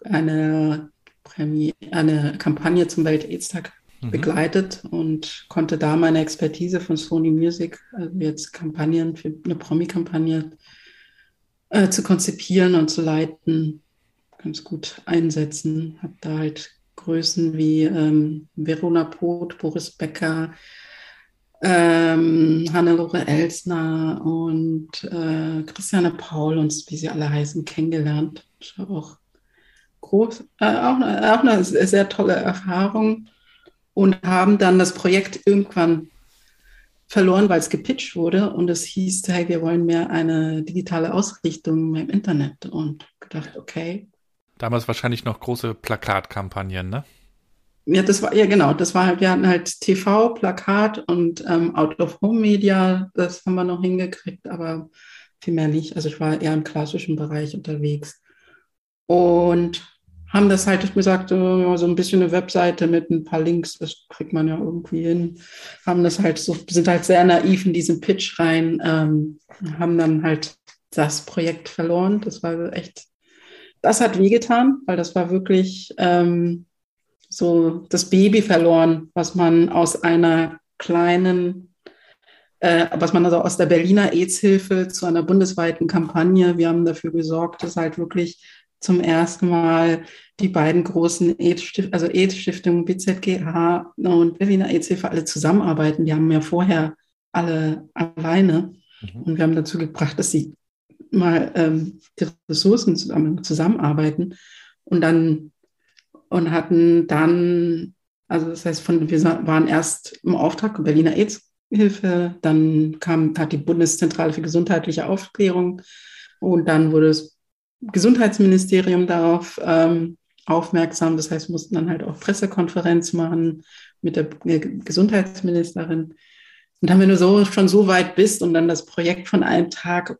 eine, eine, eine Kampagne zum Welt-Aids-Tag mhm. begleitet und konnte da meine Expertise von Sony Music, also jetzt Kampagnen für eine Promi-Kampagne äh, zu konzipieren und zu leiten, ganz gut einsetzen. Habe da halt Größen wie ähm, Verona Poth, Boris Becker, ähm, Hannelore Elsner und äh, Christiane Paul und wie sie alle heißen, kennengelernt. Auch groß, äh, auch, auch eine sehr tolle Erfahrung und haben dann das Projekt irgendwann verloren, weil es gepitcht wurde und es hieß, hey, wir wollen mehr eine digitale Ausrichtung im Internet und gedacht, okay. Damals wahrscheinlich noch große Plakatkampagnen, ne? Ja, das war, ja genau, das war halt, wir hatten halt TV, Plakat und ähm, Out-of-Home-Media, das haben wir noch hingekriegt, aber viel mehr nicht. Also ich war eher im klassischen Bereich unterwegs. Und haben das halt, ich gesagt, so, so ein bisschen eine Webseite mit ein paar Links, das kriegt man ja irgendwie hin. Haben das halt so, sind halt sehr naiv in diesen Pitch rein, ähm, haben dann halt das Projekt verloren. Das war echt, das hat wehgetan, weil das war wirklich, ähm, so das Baby verloren, was man aus einer kleinen, äh, was man also aus der Berliner AIDS-Hilfe zu einer bundesweiten Kampagne, wir haben dafür gesorgt, dass halt wirklich zum ersten Mal die beiden großen AIDS-Stiftungen, also AIDS-Stiftung BZGH und Berliner AIDS-Hilfe alle zusammenarbeiten. Die haben ja vorher alle alleine. Mhm. Und wir haben dazu gebracht, dass sie mal ähm, die Ressourcen zusammen, zusammenarbeiten. Und dann und hatten dann, also das heißt, von, wir waren erst im Auftrag Berliner AIDS-Hilfe, dann kam, hat die Bundeszentrale für gesundheitliche Aufklärung und dann wurde das Gesundheitsministerium darauf ähm, aufmerksam. Das heißt, mussten dann halt auch Pressekonferenz machen mit der Gesundheitsministerin. Und dann, wenn du so, schon so weit bist und dann das Projekt von einem Tag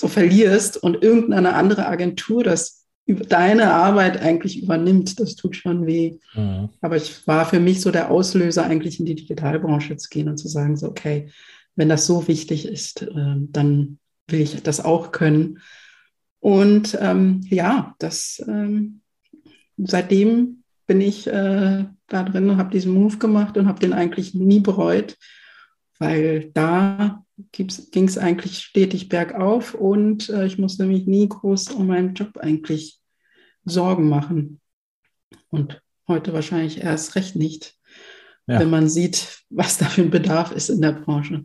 so verlierst und irgendeine andere Agentur das deine Arbeit eigentlich übernimmt, das tut schon weh. Mhm. Aber ich war für mich so der Auslöser, eigentlich in die Digitalbranche zu gehen und zu sagen, so, okay, wenn das so wichtig ist, äh, dann will ich das auch können. Und ähm, ja, das ähm, seitdem bin ich äh, da drin und habe diesen Move gemacht und habe den eigentlich nie bereut, weil da ging es eigentlich stetig bergauf und äh, ich musste mich nie groß um meinen Job eigentlich Sorgen machen. Und heute wahrscheinlich erst recht nicht, ja. wenn man sieht, was da für ein Bedarf ist in der Branche.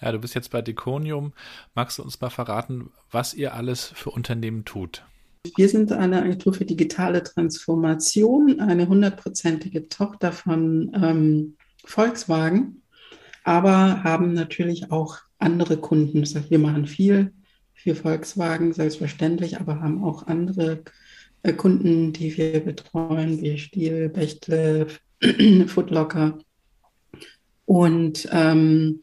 Ja, du bist jetzt bei Deconium. Magst du uns mal verraten, was ihr alles für Unternehmen tut? Wir sind eine Agentur für digitale Transformation, eine hundertprozentige Tochter von ähm, Volkswagen, aber haben natürlich auch andere Kunden. Das heißt, wir machen viel für Volkswagen, selbstverständlich, aber haben auch andere äh, Kunden, die wir betreuen, wie Stiel, Bechtle, *clears throat* Footlocker. Und ähm,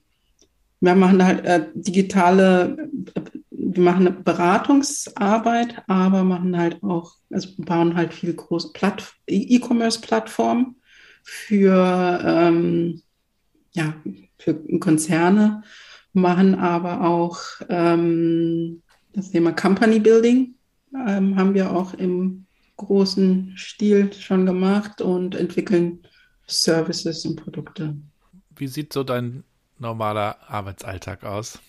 wir machen halt äh, digitale, äh, wir machen Beratungsarbeit, aber machen halt auch, also bauen halt viel große E-Commerce-Plattformen für, ähm, ja, für Konzerne, machen aber auch ähm, das Thema Company Building, ähm, haben wir auch im großen Stil schon gemacht und entwickeln Services und Produkte. Wie sieht so dein normaler Arbeitsalltag aus?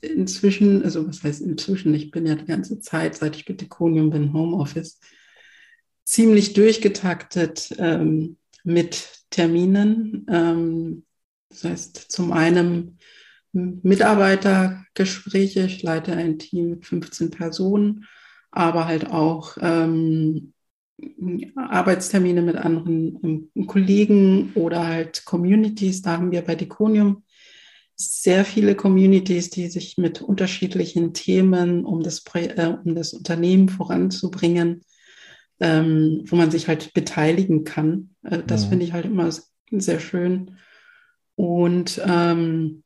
Inzwischen, also was heißt inzwischen, ich bin ja die ganze Zeit, seit ich mit Deconium bin, Homeoffice, ziemlich durchgetaktet ähm, mit Terminen. Ähm, das heißt, zum einen Mitarbeitergespräche, ich leite ein Team mit 15 Personen, aber halt auch ähm, Arbeitstermine mit anderen ähm, Kollegen oder halt Communities. Da haben wir bei Deconium sehr viele Communities, die sich mit unterschiedlichen Themen, um das, äh, um das Unternehmen voranzubringen, ähm, wo man sich halt beteiligen kann. Äh, das ja. Mhm. finde ich halt immer sehr schön. Und, ähm,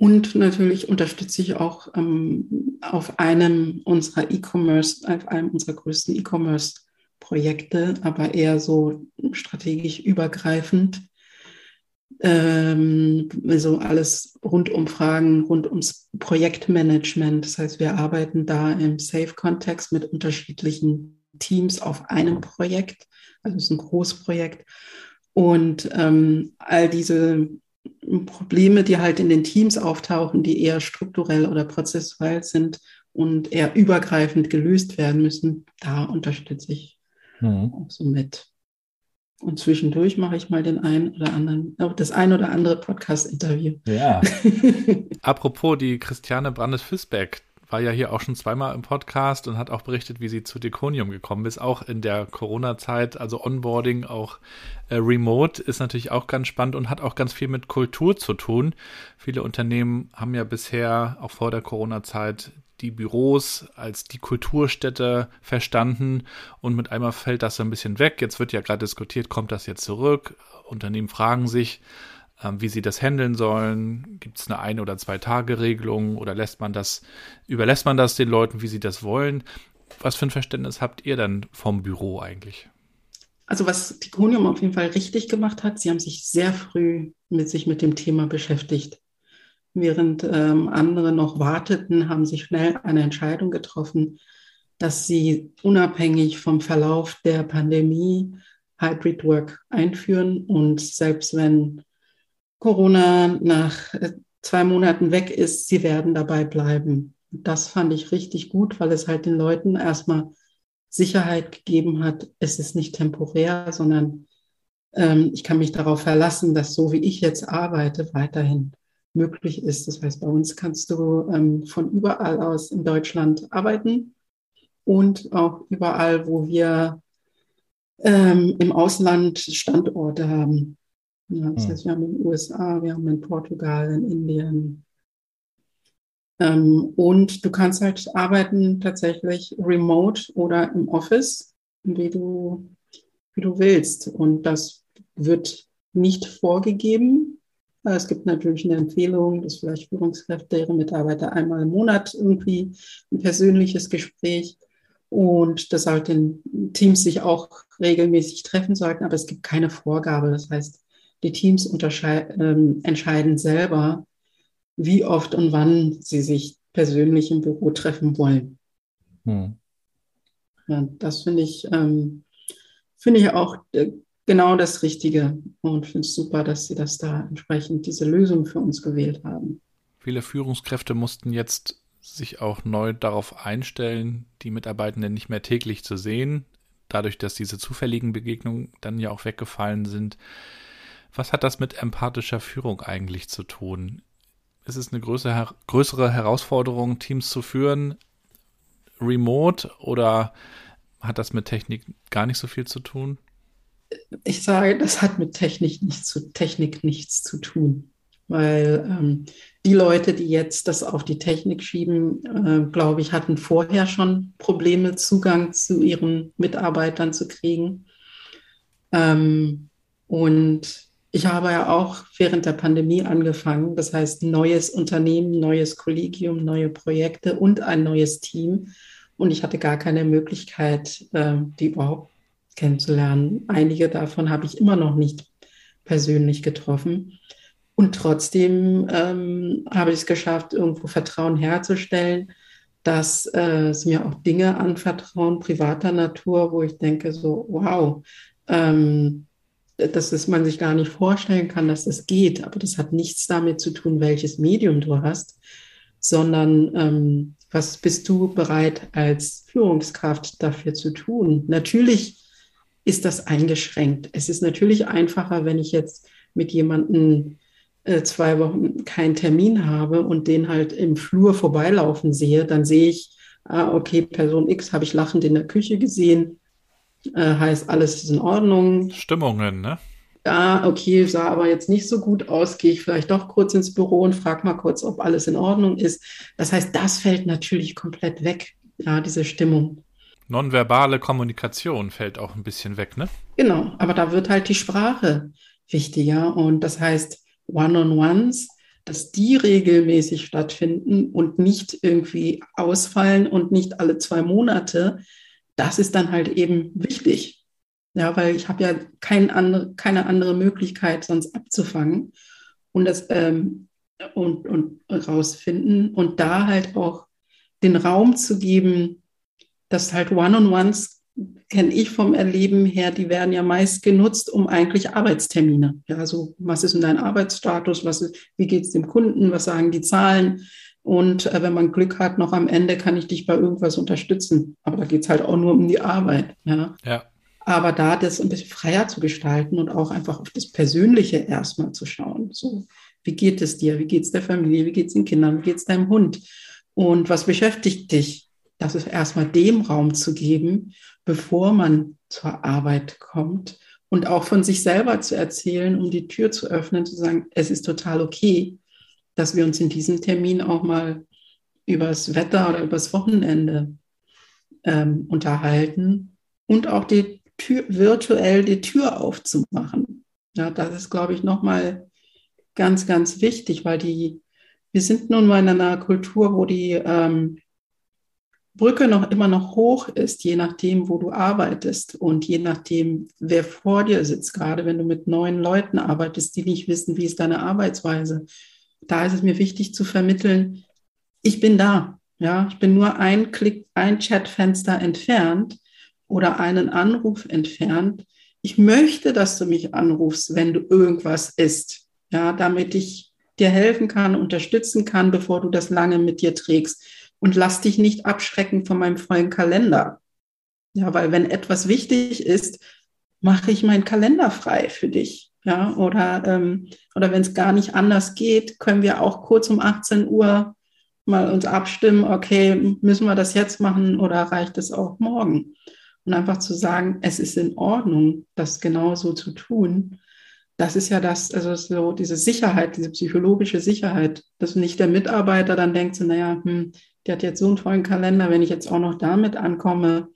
und natürlich unterstütze ich auch ähm, auf einem unserer E-Commerce, auf einem unserer größten E-Commerce-Projekte, aber eher so strategisch übergreifend ähm, also alles rund um Fragen, rund ums Projektmanagement. Das heißt, wir arbeiten da im Safe-Kontext mit unterschiedlichen Teams auf einem Projekt. Also es ist ein Großprojekt. Und ähm, all diese Probleme, die halt in den Teams auftauchen, die eher strukturell oder prozessual sind und eher übergreifend gelöst werden müssen, da unterstütze ich mhm. auch so mit. Und zwischendurch mache ich mal den einen oder anderen, das ein oder andere Podcast-Interview. Ja. *laughs* Apropos, die Christiane Brandes-Fisbeck war ja hier auch schon zweimal im Podcast und hat auch berichtet, wie sie zu Deconium gekommen ist, auch in der Corona-Zeit. Also Onboarding, auch äh, Remote ist natürlich auch ganz spannend und hat auch ganz viel mit Kultur zu tun. Viele Unternehmen haben ja bisher auch vor der Corona-Zeit die Büros als die Kulturstätte verstanden und mit einmal fällt das so ein bisschen weg. Jetzt wird ja gerade diskutiert, kommt das jetzt zurück? Unternehmen fragen sich, wie sie das handeln sollen. Gibt es eine ein- oder zwei Tage Regelung oder lässt man das, überlässt man das den Leuten, wie sie das wollen? Was für ein Verständnis habt ihr dann vom Büro eigentlich? Also was Ticonium auf jeden Fall richtig gemacht hat, sie haben sich sehr früh mit sich mit dem Thema beschäftigt. Während ähm, andere noch warteten, haben sie schnell eine Entscheidung getroffen, dass sie unabhängig vom Verlauf der Pandemie Hybrid Work einführen. Und selbst wenn Corona nach äh, zwei Monaten weg ist, sie werden dabei bleiben. Das fand ich richtig gut, weil es halt den Leuten erstmal Sicherheit gegeben hat. Es ist nicht temporär, sondern ähm, ich kann mich darauf verlassen, dass so wie ich jetzt arbeite, weiterhin möglich ist. Das heißt, bei uns kannst du ähm, von überall aus in Deutschland arbeiten und auch überall, wo wir ähm, im Ausland Standorte haben. Ja, das hm. heißt, wir haben in den USA, wir haben in Portugal, in Indien. Ähm, und du kannst halt arbeiten tatsächlich remote oder im Office, wie du, wie du willst. Und das wird nicht vorgegeben. Es gibt natürlich eine Empfehlung, dass vielleicht Führungskräfte ihre Mitarbeiter einmal im Monat irgendwie ein persönliches Gespräch und dass halt den Teams sich auch regelmäßig treffen sollten, aber es gibt keine Vorgabe. Das heißt, die Teams ähm, entscheiden selber, wie oft und wann sie sich persönlich im Büro treffen wollen. Hm. Ja, das finde ich, ähm, finde ich auch äh, genau das Richtige und finde es super, dass Sie das da entsprechend diese Lösung für uns gewählt haben. Viele Führungskräfte mussten jetzt sich auch neu darauf einstellen, die Mitarbeitenden nicht mehr täglich zu sehen, dadurch, dass diese zufälligen Begegnungen dann ja auch weggefallen sind. Was hat das mit empathischer Führung eigentlich zu tun? Ist es eine größere, größere Herausforderung, Teams zu führen, remote, oder hat das mit Technik gar nicht so viel zu tun? Ich sage, das hat mit Technik nichts zu, Technik nichts zu tun, weil ähm, die Leute, die jetzt das auf die Technik schieben, äh, glaube ich, hatten vorher schon Probleme, Zugang zu ihren Mitarbeitern zu kriegen. Ähm, und ich habe ja auch während der Pandemie angefangen. Das heißt, neues Unternehmen, neues Kollegium, neue Projekte und ein neues Team. Und ich hatte gar keine Möglichkeit, äh, die überhaupt kennenzulernen. Einige davon habe ich immer noch nicht persönlich getroffen. Und trotzdem ähm, habe ich es geschafft, irgendwo Vertrauen herzustellen, dass äh, sie mir auch Dinge anvertrauen, privater Natur, wo ich denke, so, wow, ähm, dass es man sich gar nicht vorstellen kann, dass das geht. Aber das hat nichts damit zu tun, welches Medium du hast, sondern ähm, was bist du bereit als Führungskraft dafür zu tun? Natürlich ist das eingeschränkt. Es ist natürlich einfacher, wenn ich jetzt mit jemandem äh, zwei Wochen keinen Termin habe und den halt im Flur vorbeilaufen sehe, dann sehe ich, ah, okay, Person X habe ich lachend in der Küche gesehen, äh, heißt, alles ist in Ordnung. Stimmungen, ne? Ja, okay, sah aber jetzt nicht so gut aus, gehe ich vielleicht doch kurz ins Büro und frage mal kurz, ob alles in Ordnung ist. Das heißt, das fällt natürlich komplett weg, ja, diese Stimmung. Nonverbale Kommunikation fällt auch ein bisschen weg, ne? Genau, aber da wird halt die Sprache wichtiger und das heißt, One-on-Ones, dass die regelmäßig stattfinden und nicht irgendwie ausfallen und nicht alle zwei Monate, das ist dann halt eben wichtig. Ja, weil ich habe ja kein andere, keine andere Möglichkeit, sonst abzufangen und das ähm, und, und rausfinden und da halt auch den Raum zu geben, dass halt One-on-Ones kenne ich vom Erleben her, die werden ja meist genutzt, um eigentlich Arbeitstermine. Ja, so was ist denn dein Arbeitsstatus, was wie geht es dem Kunden, was sagen die Zahlen? Und äh, wenn man Glück hat, noch am Ende kann ich dich bei irgendwas unterstützen. Aber da geht es halt auch nur um die Arbeit. Ja. ja. Aber da das ein bisschen freier zu gestalten und auch einfach auf das Persönliche erstmal zu schauen. So, wie geht es dir? Wie geht es der Familie? Wie geht es den Kindern? Wie geht es deinem Hund? Und was beschäftigt dich? Das ist erstmal dem Raum zu geben, bevor man zur Arbeit kommt und auch von sich selber zu erzählen, um die Tür zu öffnen, zu sagen, es ist total okay, dass wir uns in diesem Termin auch mal übers Wetter oder übers Wochenende ähm, unterhalten und auch die Tür, virtuell die Tür aufzumachen. Ja, das ist, glaube ich, nochmal ganz, ganz wichtig, weil die, wir sind nun mal in einer Kultur, wo die ähm, Brücke noch immer noch hoch ist, je nachdem, wo du arbeitest und je nachdem, wer vor dir sitzt, gerade wenn du mit neuen Leuten arbeitest, die nicht wissen, wie ist deine Arbeitsweise, da ist es mir wichtig zu vermitteln, ich bin da. Ja, ich bin nur ein Klick, ein Chatfenster entfernt oder einen Anruf entfernt. Ich möchte, dass du mich anrufst, wenn du irgendwas isst. Ja, damit ich dir helfen kann, unterstützen kann, bevor du das lange mit dir trägst. Und lass dich nicht abschrecken von meinem vollen Kalender. Ja, weil wenn etwas wichtig ist, mache ich meinen Kalender frei für dich. Ja, oder, ähm, oder wenn es gar nicht anders geht, können wir auch kurz um 18 Uhr mal uns abstimmen, okay, müssen wir das jetzt machen oder reicht es auch morgen? Und einfach zu sagen, es ist in Ordnung, das genauso zu tun. Das ist ja das, also so diese Sicherheit, diese psychologische Sicherheit, dass nicht der Mitarbeiter dann denkt, so, naja, hm, der hat jetzt so einen tollen Kalender, wenn ich jetzt auch noch damit ankomme,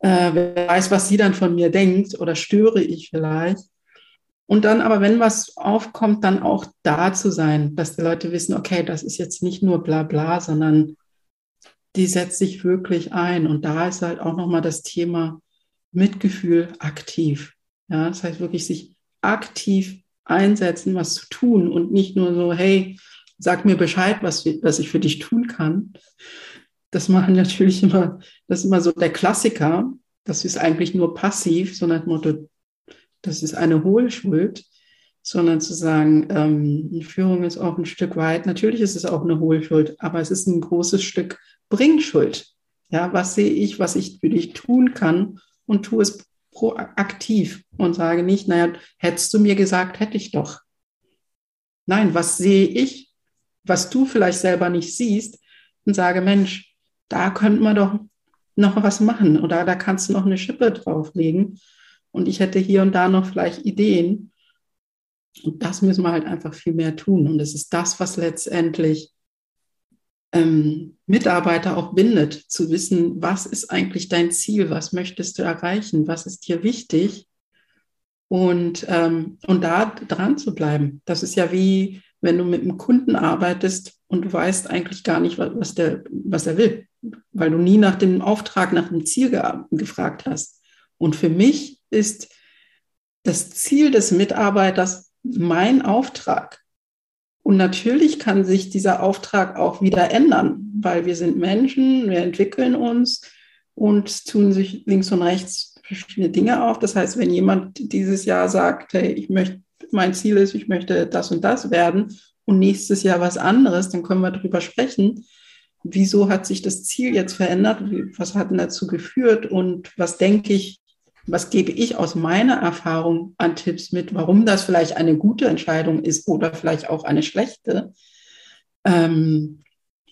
äh, wer weiß, was sie dann von mir denkt oder störe ich vielleicht. Und dann aber, wenn was aufkommt, dann auch da zu sein, dass die Leute wissen, okay, das ist jetzt nicht nur bla bla, sondern die setzt sich wirklich ein. Und da ist halt auch nochmal das Thema Mitgefühl aktiv. Ja, das heißt wirklich sich aktiv einsetzen, was zu tun und nicht nur so, hey, sag mir Bescheid, was, was ich für dich tun kann. Das machen natürlich immer, das ist immer so der Klassiker. Das ist eigentlich nur passiv, sondern Motto, das ist eine Hohlschuld, sondern zu sagen, ähm, Führung ist auch ein Stück weit, natürlich ist es auch eine Hohlschuld, aber es ist ein großes Stück Bringschuld. Ja, was sehe ich, was ich für dich tun kann und tue es proaktiv und sage nicht, naja, hättest du mir gesagt, hätte ich doch. Nein, was sehe ich, was du vielleicht selber nicht siehst und sage, Mensch, da könnte man doch noch was machen oder da kannst du noch eine Schippe drauflegen und ich hätte hier und da noch vielleicht Ideen. Und das müssen wir halt einfach viel mehr tun. Und es ist das, was letztendlich ähm, Mitarbeiter auch bindet, zu wissen, was ist eigentlich dein Ziel, was möchtest du erreichen, was ist dir wichtig und, ähm, und da dran zu bleiben. Das ist ja wie, wenn du mit einem Kunden arbeitest und du weißt eigentlich gar nicht, was der, was er will, weil du nie nach dem Auftrag, nach dem Ziel ge gefragt hast. Und für mich ist das Ziel des Mitarbeiters mein Auftrag. Und natürlich kann sich dieser Auftrag auch wieder ändern, weil wir sind Menschen, wir entwickeln uns und tun sich links und rechts verschiedene Dinge auf. Das heißt, wenn jemand dieses Jahr sagt, hey, ich möchte, mein Ziel ist, ich möchte das und das werden und nächstes Jahr was anderes, dann können wir darüber sprechen. Wieso hat sich das Ziel jetzt verändert? Was hat denn dazu geführt? Und was denke ich, was gebe ich aus meiner Erfahrung an Tipps mit, warum das vielleicht eine gute Entscheidung ist oder vielleicht auch eine schlechte? Ähm,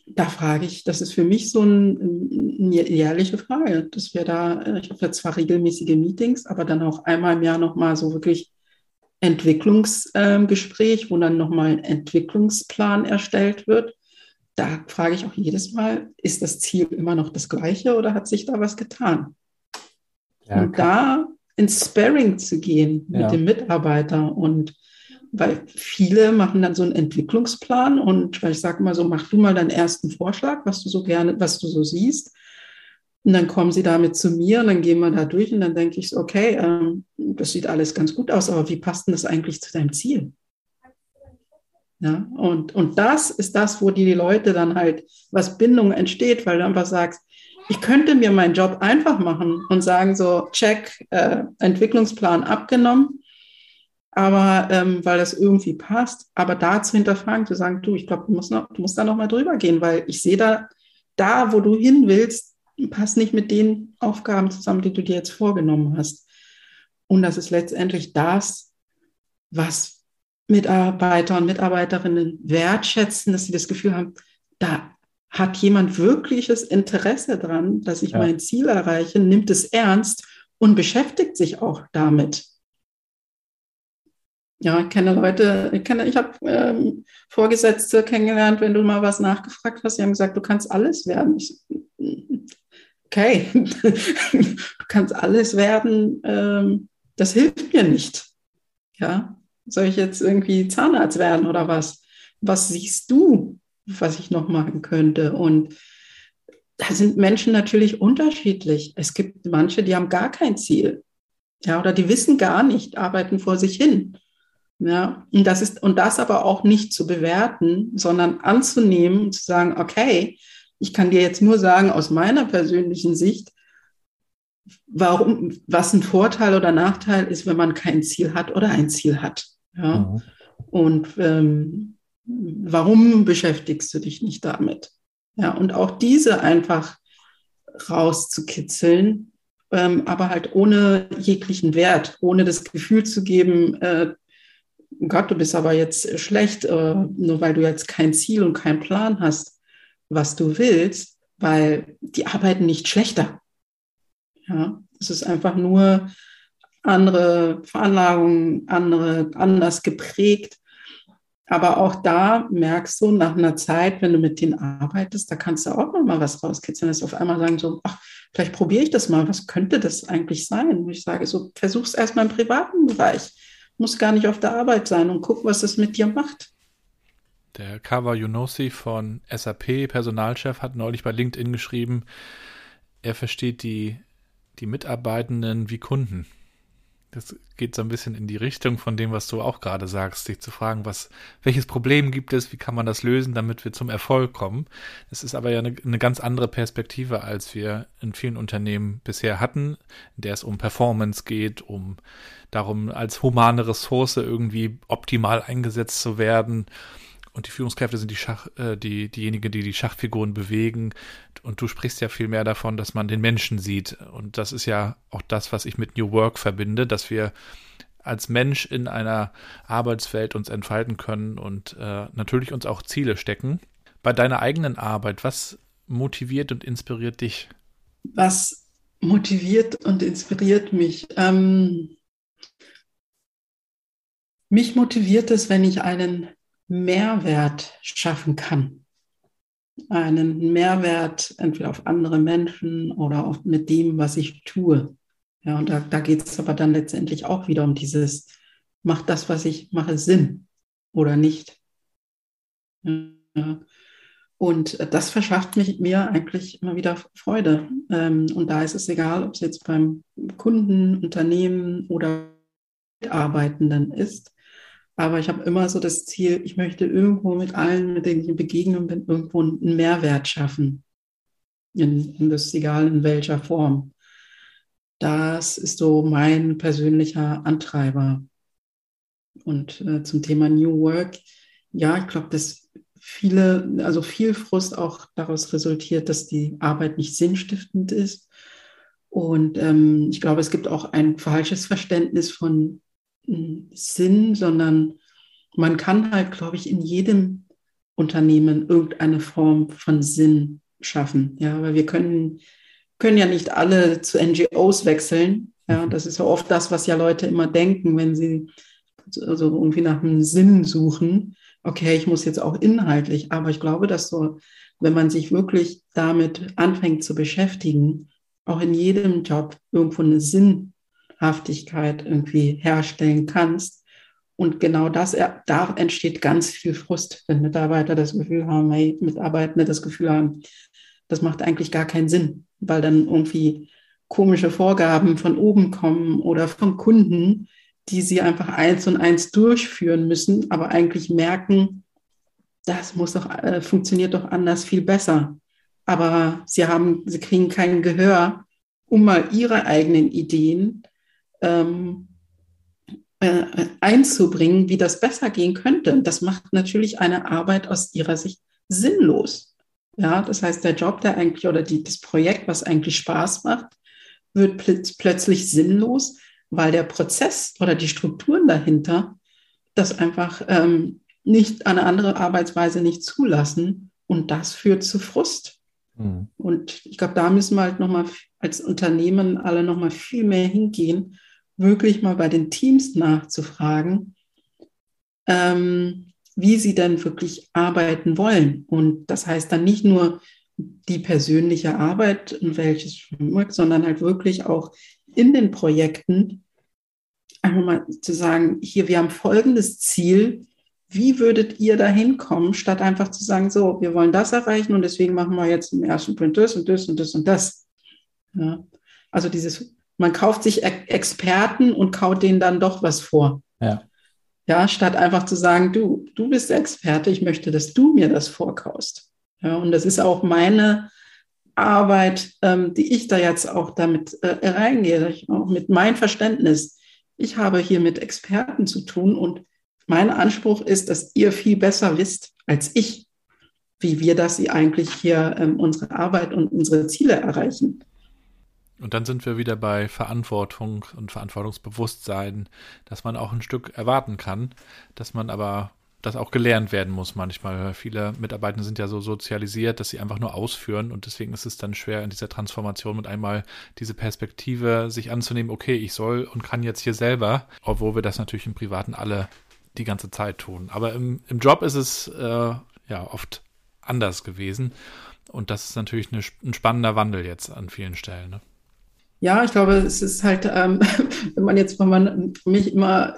da frage ich, das ist für mich so ein, eine jährliche Frage, dass wir da, äh, ich habe ja zwar regelmäßige Meetings, aber dann auch einmal im Jahr nochmal so wirklich Entwicklungsgespräch, ähm, wo dann nochmal ein Entwicklungsplan erstellt wird. Da frage ich auch jedes Mal, ist das Ziel immer noch das gleiche oder hat sich da was getan? Ja, und da ins Sparring zu gehen mit ja. dem Mitarbeiter und weil viele machen dann so einen Entwicklungsplan und ich sage mal so, mach du mal deinen ersten Vorschlag, was du so gerne, was du so siehst. Und dann kommen sie damit zu mir und dann gehen wir da durch und dann denke ich so, okay, ähm, das sieht alles ganz gut aus, aber wie passt denn das eigentlich zu deinem Ziel? Ja, und, und das ist das, wo die Leute dann halt, was Bindung entsteht, weil du einfach sagst, ich könnte mir meinen Job einfach machen und sagen so, check, äh, Entwicklungsplan abgenommen, aber ähm, weil das irgendwie passt, aber da zu hinterfragen, zu sagen, du, ich glaube, du musst, du musst da noch mal drüber gehen, weil ich sehe da, da, wo du hin willst, passt nicht mit den Aufgaben zusammen, die du dir jetzt vorgenommen hast. Und das ist letztendlich das, was Mitarbeiter und Mitarbeiterinnen wertschätzen, dass sie das Gefühl haben, da hat jemand wirkliches Interesse daran, dass ich ja. mein Ziel erreiche, nimmt es ernst und beschäftigt sich auch damit. Ja, ich kenne Leute, ich, kenne, ich habe ähm, Vorgesetzte kennengelernt, wenn du mal was nachgefragt hast, die haben gesagt, du kannst alles werden. Ich, okay, *laughs* du kannst alles werden, ähm, das hilft mir nicht. Ja, soll ich jetzt irgendwie Zahnarzt werden oder was? Was siehst du? Was ich noch machen könnte. Und da sind Menschen natürlich unterschiedlich. Es gibt manche, die haben gar kein Ziel. Ja, oder die wissen gar nicht, arbeiten vor sich hin. Ja, und das ist, und das aber auch nicht zu bewerten, sondern anzunehmen und zu sagen, okay, ich kann dir jetzt nur sagen, aus meiner persönlichen Sicht, warum, was ein Vorteil oder Nachteil ist, wenn man kein Ziel hat oder ein Ziel hat. Ja. Mhm. Und ähm, warum beschäftigst du dich nicht damit? Ja, und auch diese einfach rauszukitzeln, ähm, aber halt ohne jeglichen Wert, ohne das Gefühl zu geben, äh, Gott, du bist aber jetzt schlecht, äh, nur weil du jetzt kein Ziel und keinen Plan hast. was du willst, weil die arbeiten nicht schlechter. Ja, es ist einfach nur andere Veranlagungen, andere, anders geprägt. Aber auch da merkst du nach einer Zeit, wenn du mit denen arbeitest, da kannst du auch noch mal was rauskitzeln, dass auf einmal sagen so, ach, vielleicht probiere ich das mal, was könnte das eigentlich sein? Und ich sage so, versuch es erstmal im privaten Bereich, muss gar nicht auf der Arbeit sein und guck, was das mit dir macht. Der Kawa Yunosi von SAP, Personalchef, hat neulich bei LinkedIn geschrieben, er versteht die, die Mitarbeitenden wie Kunden. Das geht so ein bisschen in die Richtung von dem, was du auch gerade sagst, sich zu fragen, was, welches Problem gibt es, wie kann man das lösen, damit wir zum Erfolg kommen. Es ist aber ja eine, eine ganz andere Perspektive, als wir in vielen Unternehmen bisher hatten, in der es um Performance geht, um darum, als humane Ressource irgendwie optimal eingesetzt zu werden und die Führungskräfte sind die Schach, äh, die, diejenigen, die die Schachfiguren bewegen. Und du sprichst ja viel mehr davon, dass man den Menschen sieht. Und das ist ja auch das, was ich mit New Work verbinde, dass wir als Mensch in einer Arbeitswelt uns entfalten können und äh, natürlich uns auch Ziele stecken. Bei deiner eigenen Arbeit, was motiviert und inspiriert dich? Was motiviert und inspiriert mich? Ähm, mich motiviert es, wenn ich einen Mehrwert schaffen kann. Einen Mehrwert entweder auf andere Menschen oder auf, mit dem, was ich tue. Ja, und da, da geht es aber dann letztendlich auch wieder um dieses, macht das, was ich mache, Sinn oder nicht. Ja. Und das verschafft mich, mir eigentlich immer wieder Freude. Ähm, und da ist es egal, ob es jetzt beim Kunden, Unternehmen oder Mitarbeitenden ist. Aber ich habe immer so das Ziel, ich möchte irgendwo mit allen, mit denen ich in Begegnung bin, irgendwo einen Mehrwert schaffen. In, in das egal in welcher Form. Das ist so mein persönlicher Antreiber. Und äh, zum Thema New Work, ja, ich glaube, dass viele, also viel Frust auch daraus resultiert, dass die Arbeit nicht sinnstiftend ist. Und ähm, ich glaube, es gibt auch ein falsches Verständnis von Sinn, sondern man kann halt, glaube ich, in jedem Unternehmen irgendeine Form von Sinn schaffen. Ja, weil wir können, können ja nicht alle zu NGOs wechseln. Ja, mhm. das ist ja oft das, was ja Leute immer denken, wenn sie also irgendwie nach einem Sinn suchen. Okay, ich muss jetzt auch inhaltlich, aber ich glaube, dass so, wenn man sich wirklich damit anfängt zu beschäftigen, auch in jedem Job irgendwo einen Sinn Haftigkeit irgendwie herstellen kannst. Und genau das, da entsteht ganz viel Frust, wenn Mitarbeiter das Gefühl haben, hey, Mitarbeitende das Gefühl haben, das macht eigentlich gar keinen Sinn, weil dann irgendwie komische Vorgaben von oben kommen oder von Kunden, die sie einfach eins und eins durchführen müssen, aber eigentlich merken, das muss doch, äh, funktioniert doch anders viel besser. Aber sie haben, sie kriegen kein Gehör, um mal ihre eigenen Ideen ähm, äh, einzubringen, wie das besser gehen könnte. Das macht natürlich eine Arbeit aus ihrer Sicht sinnlos. Ja, das heißt, der Job, der eigentlich oder die, das Projekt, was eigentlich Spaß macht, wird pl plötzlich sinnlos, weil der Prozess oder die Strukturen dahinter das einfach ähm, nicht eine andere Arbeitsweise nicht zulassen und das führt zu Frust. Mhm. Und ich glaube, da müssen wir halt nochmal als Unternehmen alle nochmal viel mehr hingehen wirklich mal bei den Teams nachzufragen, ähm, wie sie denn wirklich arbeiten wollen. Und das heißt dann nicht nur die persönliche Arbeit und welches Framework, sondern halt wirklich auch in den Projekten einfach mal zu sagen, hier, wir haben folgendes Ziel, wie würdet ihr da hinkommen, statt einfach zu sagen, so, wir wollen das erreichen und deswegen machen wir jetzt im ersten Print das und das und das und das. Ja. Also dieses man kauft sich Experten und kaut denen dann doch was vor. Ja. Ja, statt einfach zu sagen, du, du bist Experte, ich möchte, dass du mir das vorkaust. Ja, und das ist auch meine Arbeit, ähm, die ich da jetzt auch damit äh, reingehe, ich, auch mit meinem Verständnis. Ich habe hier mit Experten zu tun und mein Anspruch ist, dass ihr viel besser wisst als ich, wie wir das eigentlich hier ähm, unsere Arbeit und unsere Ziele erreichen. Und dann sind wir wieder bei Verantwortung und Verantwortungsbewusstsein, dass man auch ein Stück erwarten kann, dass man aber das auch gelernt werden muss manchmal. Viele Mitarbeiter sind ja so sozialisiert, dass sie einfach nur ausführen und deswegen ist es dann schwer in dieser Transformation mit einmal diese Perspektive sich anzunehmen, okay, ich soll und kann jetzt hier selber, obwohl wir das natürlich im Privaten alle die ganze Zeit tun. Aber im, im Job ist es äh, ja oft anders gewesen und das ist natürlich eine, ein spannender Wandel jetzt an vielen Stellen. Ne? Ja, ich glaube, es ist halt, ähm, *laughs* wenn man jetzt, wenn man mich immer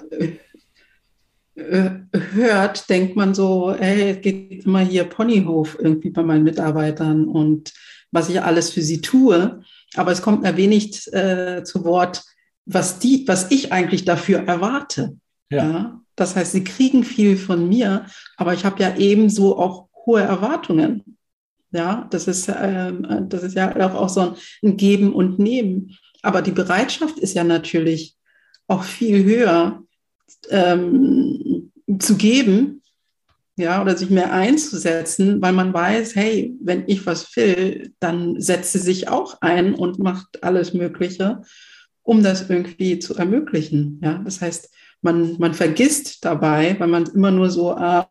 äh, hört, denkt man so, hey, es geht immer hier Ponyhof irgendwie bei meinen Mitarbeitern und was ich alles für sie tue. Aber es kommt mir wenig äh, zu Wort, was die, was ich eigentlich dafür erwarte. Ja. ja. Das heißt, sie kriegen viel von mir, aber ich habe ja ebenso auch hohe Erwartungen. Ja, das ist, äh, das ist ja auch, auch so ein Geben und Nehmen. Aber die Bereitschaft ist ja natürlich auch viel höher, ähm, zu geben, ja, oder sich mehr einzusetzen, weil man weiß, hey, wenn ich was will, dann setzt sie sich auch ein und macht alles Mögliche, um das irgendwie zu ermöglichen. Ja, das heißt, man, man vergisst dabei, weil man immer nur so, ah,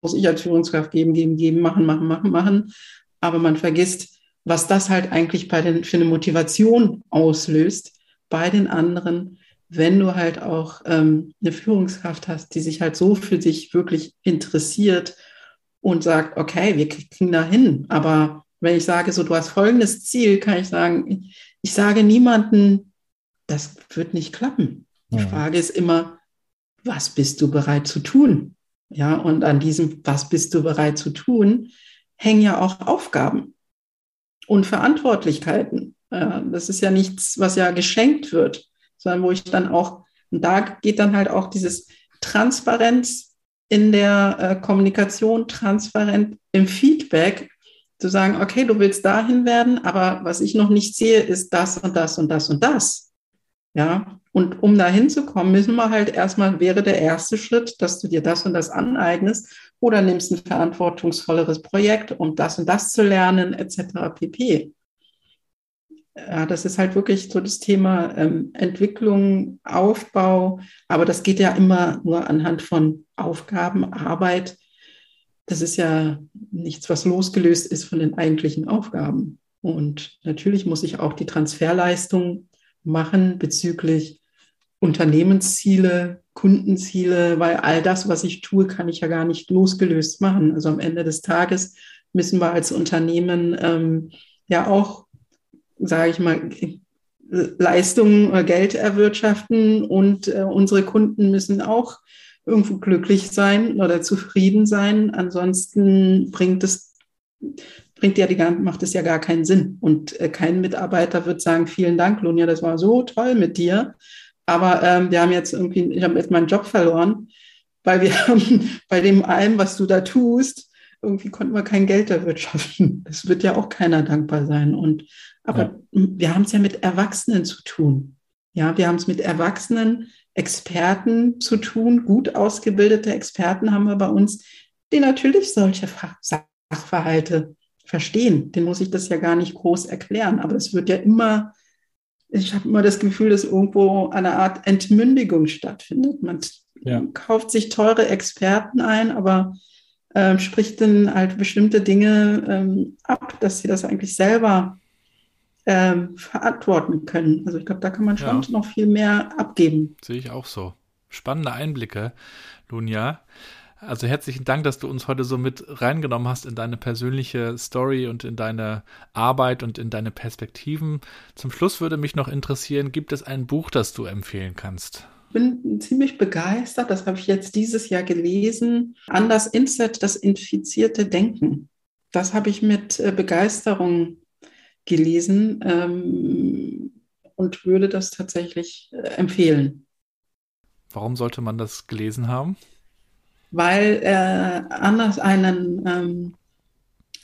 muss ich als Führungskraft geben, geben, geben, machen, machen, machen, machen. Aber man vergisst, was das halt eigentlich bei den, für eine Motivation auslöst bei den anderen, wenn du halt auch ähm, eine Führungskraft hast, die sich halt so für sich wirklich interessiert und sagt, okay, wir kriegen da hin. Aber wenn ich sage, so, du hast folgendes Ziel, kann ich sagen, ich sage niemanden, das wird nicht klappen. Die ja. Frage ist immer, was bist du bereit zu tun? Ja, und an diesem, was bist du bereit zu tun, hängen ja auch Aufgaben und Verantwortlichkeiten. Das ist ja nichts, was ja geschenkt wird sondern wo ich dann auch, und da geht dann halt auch dieses Transparenz in der äh, Kommunikation, transparent im Feedback, zu sagen, okay, du willst dahin werden, aber was ich noch nicht sehe, ist das und das und das und das. Ja, und um dahin zu kommen, müssen wir halt erstmal, wäre der erste Schritt, dass du dir das und das aneignest oder nimmst ein verantwortungsvolleres Projekt, um das und das zu lernen, etc. pp ja, das ist halt wirklich so das Thema ähm, Entwicklung, Aufbau, aber das geht ja immer nur anhand von Aufgaben, Arbeit. Das ist ja nichts, was losgelöst ist von den eigentlichen Aufgaben. Und natürlich muss ich auch die Transferleistung machen bezüglich Unternehmensziele, Kundenziele, weil all das, was ich tue, kann ich ja gar nicht losgelöst machen. Also am Ende des Tages müssen wir als Unternehmen ähm, ja auch sage ich mal, Leistung, äh, Geld erwirtschaften und äh, unsere Kunden müssen auch irgendwo glücklich sein oder zufrieden sein. Ansonsten bringt es, bringt ja die, macht es ja gar keinen Sinn. Und äh, kein Mitarbeiter wird sagen, vielen Dank, Lunja, das war so toll mit dir. Aber ähm, wir haben jetzt irgendwie, ich habe jetzt meinen Job verloren, weil wir *laughs* haben bei dem allem, was du da tust, irgendwie konnten wir kein Geld erwirtschaften. Das wird ja auch keiner dankbar sein. Und aber ja. wir haben es ja mit Erwachsenen zu tun. Ja, wir haben es mit Erwachsenen, Experten zu tun. Gut ausgebildete Experten haben wir bei uns, die natürlich solche Sachverhalte verstehen. Den muss ich das ja gar nicht groß erklären. Aber es wird ja immer, ich habe immer das Gefühl, dass irgendwo eine Art Entmündigung stattfindet. Man ja. kauft sich teure Experten ein, aber äh, spricht dann halt bestimmte Dinge ähm, ab, dass sie das eigentlich selber ähm, verantworten können. Also ich glaube, da kann man schon ja. noch viel mehr abgeben. Sehe ich auch so. Spannende Einblicke, Lunja. Also herzlichen Dank, dass du uns heute so mit reingenommen hast in deine persönliche Story und in deine Arbeit und in deine Perspektiven. Zum Schluss würde mich noch interessieren, gibt es ein Buch, das du empfehlen kannst? Ich bin ziemlich begeistert, das habe ich jetzt dieses Jahr gelesen. Anders Inset, das infizierte Denken. Das habe ich mit äh, Begeisterung gelesen ähm, und würde das tatsächlich äh, empfehlen. Warum sollte man das gelesen haben? Weil er anders einen, ähm,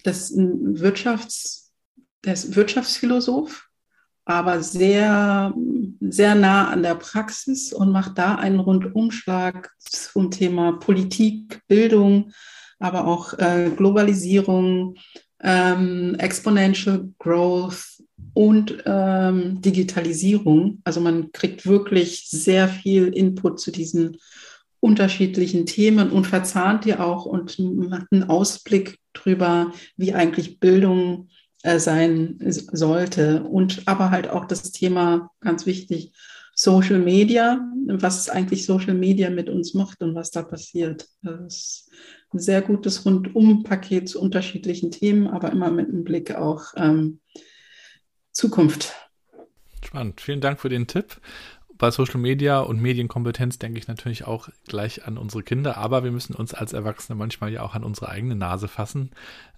das ein Wirtschafts, der ist Wirtschaftsphilosoph, aber sehr, sehr nah an der Praxis und macht da einen Rundumschlag zum Thema Politik, Bildung, aber auch äh, Globalisierung, ähm, Exponential Growth und ähm, Digitalisierung. Also man kriegt wirklich sehr viel Input zu diesen unterschiedlichen Themen und verzahnt die auch und macht einen Ausblick drüber, wie eigentlich Bildung äh, sein sollte. Und aber halt auch das Thema, ganz wichtig, Social Media, was eigentlich Social Media mit uns macht und was da passiert. Das ist ein sehr gutes Rundum-Paket zu unterschiedlichen Themen, aber immer mit einem Blick auch ähm, Zukunft. Spannend. Vielen Dank für den Tipp bei Social Media und Medienkompetenz denke ich natürlich auch gleich an unsere Kinder, aber wir müssen uns als Erwachsene manchmal ja auch an unsere eigene Nase fassen.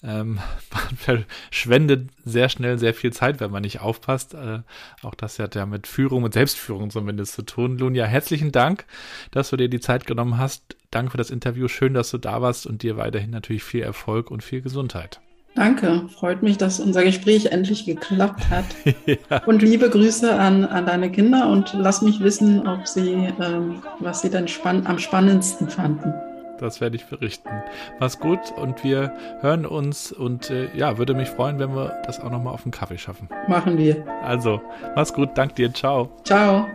Ähm, *laughs* man verschwendet sehr schnell sehr viel Zeit, wenn man nicht aufpasst. Äh, auch das hat ja mit Führung, mit Selbstführung zumindest zu tun. Lunja, herzlichen Dank, dass du dir die Zeit genommen hast. Danke für das Interview. Schön, dass du da warst und dir weiterhin natürlich viel Erfolg und viel Gesundheit. Danke, freut mich, dass unser Gespräch endlich geklappt hat. *laughs* ja. Und liebe Grüße an, an deine Kinder und lass mich wissen, ob sie, ähm, was sie dann spann am spannendsten fanden. Das werde ich berichten. Mach's gut und wir hören uns und äh, ja, würde mich freuen, wenn wir das auch nochmal auf den Kaffee schaffen. Machen wir. Also, mach's gut, dank dir, ciao. Ciao.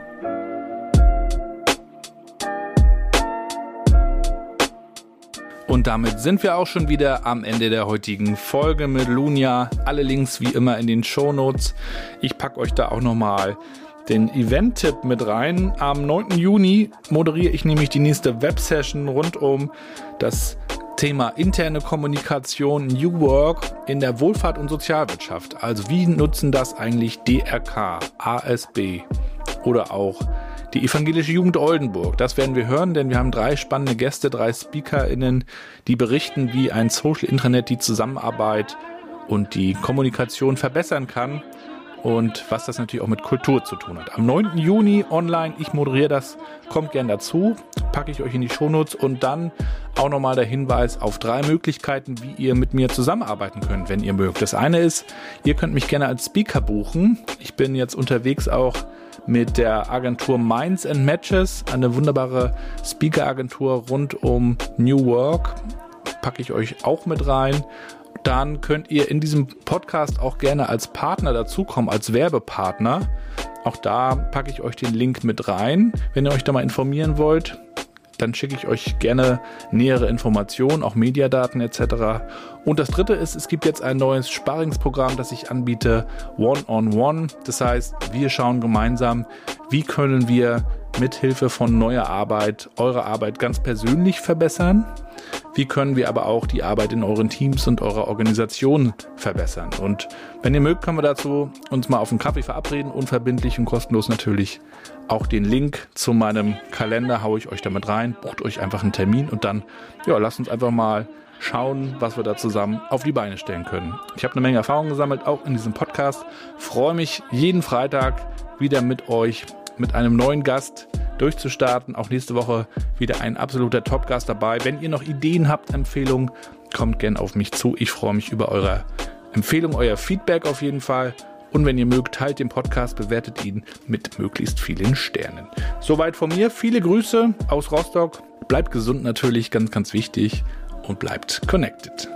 Und damit sind wir auch schon wieder am Ende der heutigen Folge mit Lunia. Alle Links wie immer in den Show Notes. Ich packe euch da auch nochmal den Event-Tipp mit rein. Am 9. Juni moderiere ich nämlich die nächste Web-Session rund um das Thema interne Kommunikation, New Work in der Wohlfahrt und Sozialwirtschaft. Also wie nutzen das eigentlich DRK, ASB oder auch die evangelische Jugend Oldenburg. Das werden wir hören, denn wir haben drei spannende Gäste, drei SpeakerInnen, die berichten, wie ein Social Intranet die Zusammenarbeit und die Kommunikation verbessern kann und was das natürlich auch mit Kultur zu tun hat. Am 9. Juni online, ich moderiere das, kommt gern dazu, packe ich euch in die Shownotes und dann auch nochmal der Hinweis auf drei Möglichkeiten, wie ihr mit mir zusammenarbeiten könnt, wenn ihr mögt. Das eine ist, ihr könnt mich gerne als Speaker buchen. Ich bin jetzt unterwegs auch mit der Agentur Minds and Matches, eine wunderbare Speaker-Agentur rund um New Work. Packe ich euch auch mit rein. Dann könnt ihr in diesem Podcast auch gerne als Partner dazukommen, als Werbepartner. Auch da packe ich euch den Link mit rein, wenn ihr euch da mal informieren wollt dann schicke ich euch gerne nähere Informationen, auch Mediadaten etc. Und das dritte ist, es gibt jetzt ein neues Sparingsprogramm, das ich anbiete, One-on-One. -on -One. Das heißt, wir schauen gemeinsam, wie können wir mithilfe von neuer Arbeit eure Arbeit ganz persönlich verbessern. Wie können wir aber auch die Arbeit in euren Teams und eurer Organisation verbessern? Und wenn ihr mögt, können wir dazu uns mal auf einen Kaffee verabreden, unverbindlich und kostenlos natürlich. Auch den Link zu meinem Kalender haue ich euch damit rein. Bucht euch einfach einen Termin und dann, ja, lasst uns einfach mal schauen, was wir da zusammen auf die Beine stellen können. Ich habe eine Menge Erfahrung gesammelt, auch in diesem Podcast. Freue mich jeden Freitag wieder mit euch, mit einem neuen Gast durchzustarten. Auch nächste Woche wieder ein absoluter Top-Gast dabei. Wenn ihr noch Ideen habt, Empfehlungen, kommt gern auf mich zu. Ich freue mich über eure Empfehlung, euer Feedback auf jeden Fall. Und wenn ihr mögt, teilt den Podcast, bewertet ihn mit möglichst vielen Sternen. Soweit von mir. Viele Grüße aus Rostock. Bleibt gesund natürlich, ganz, ganz wichtig. Und bleibt connected.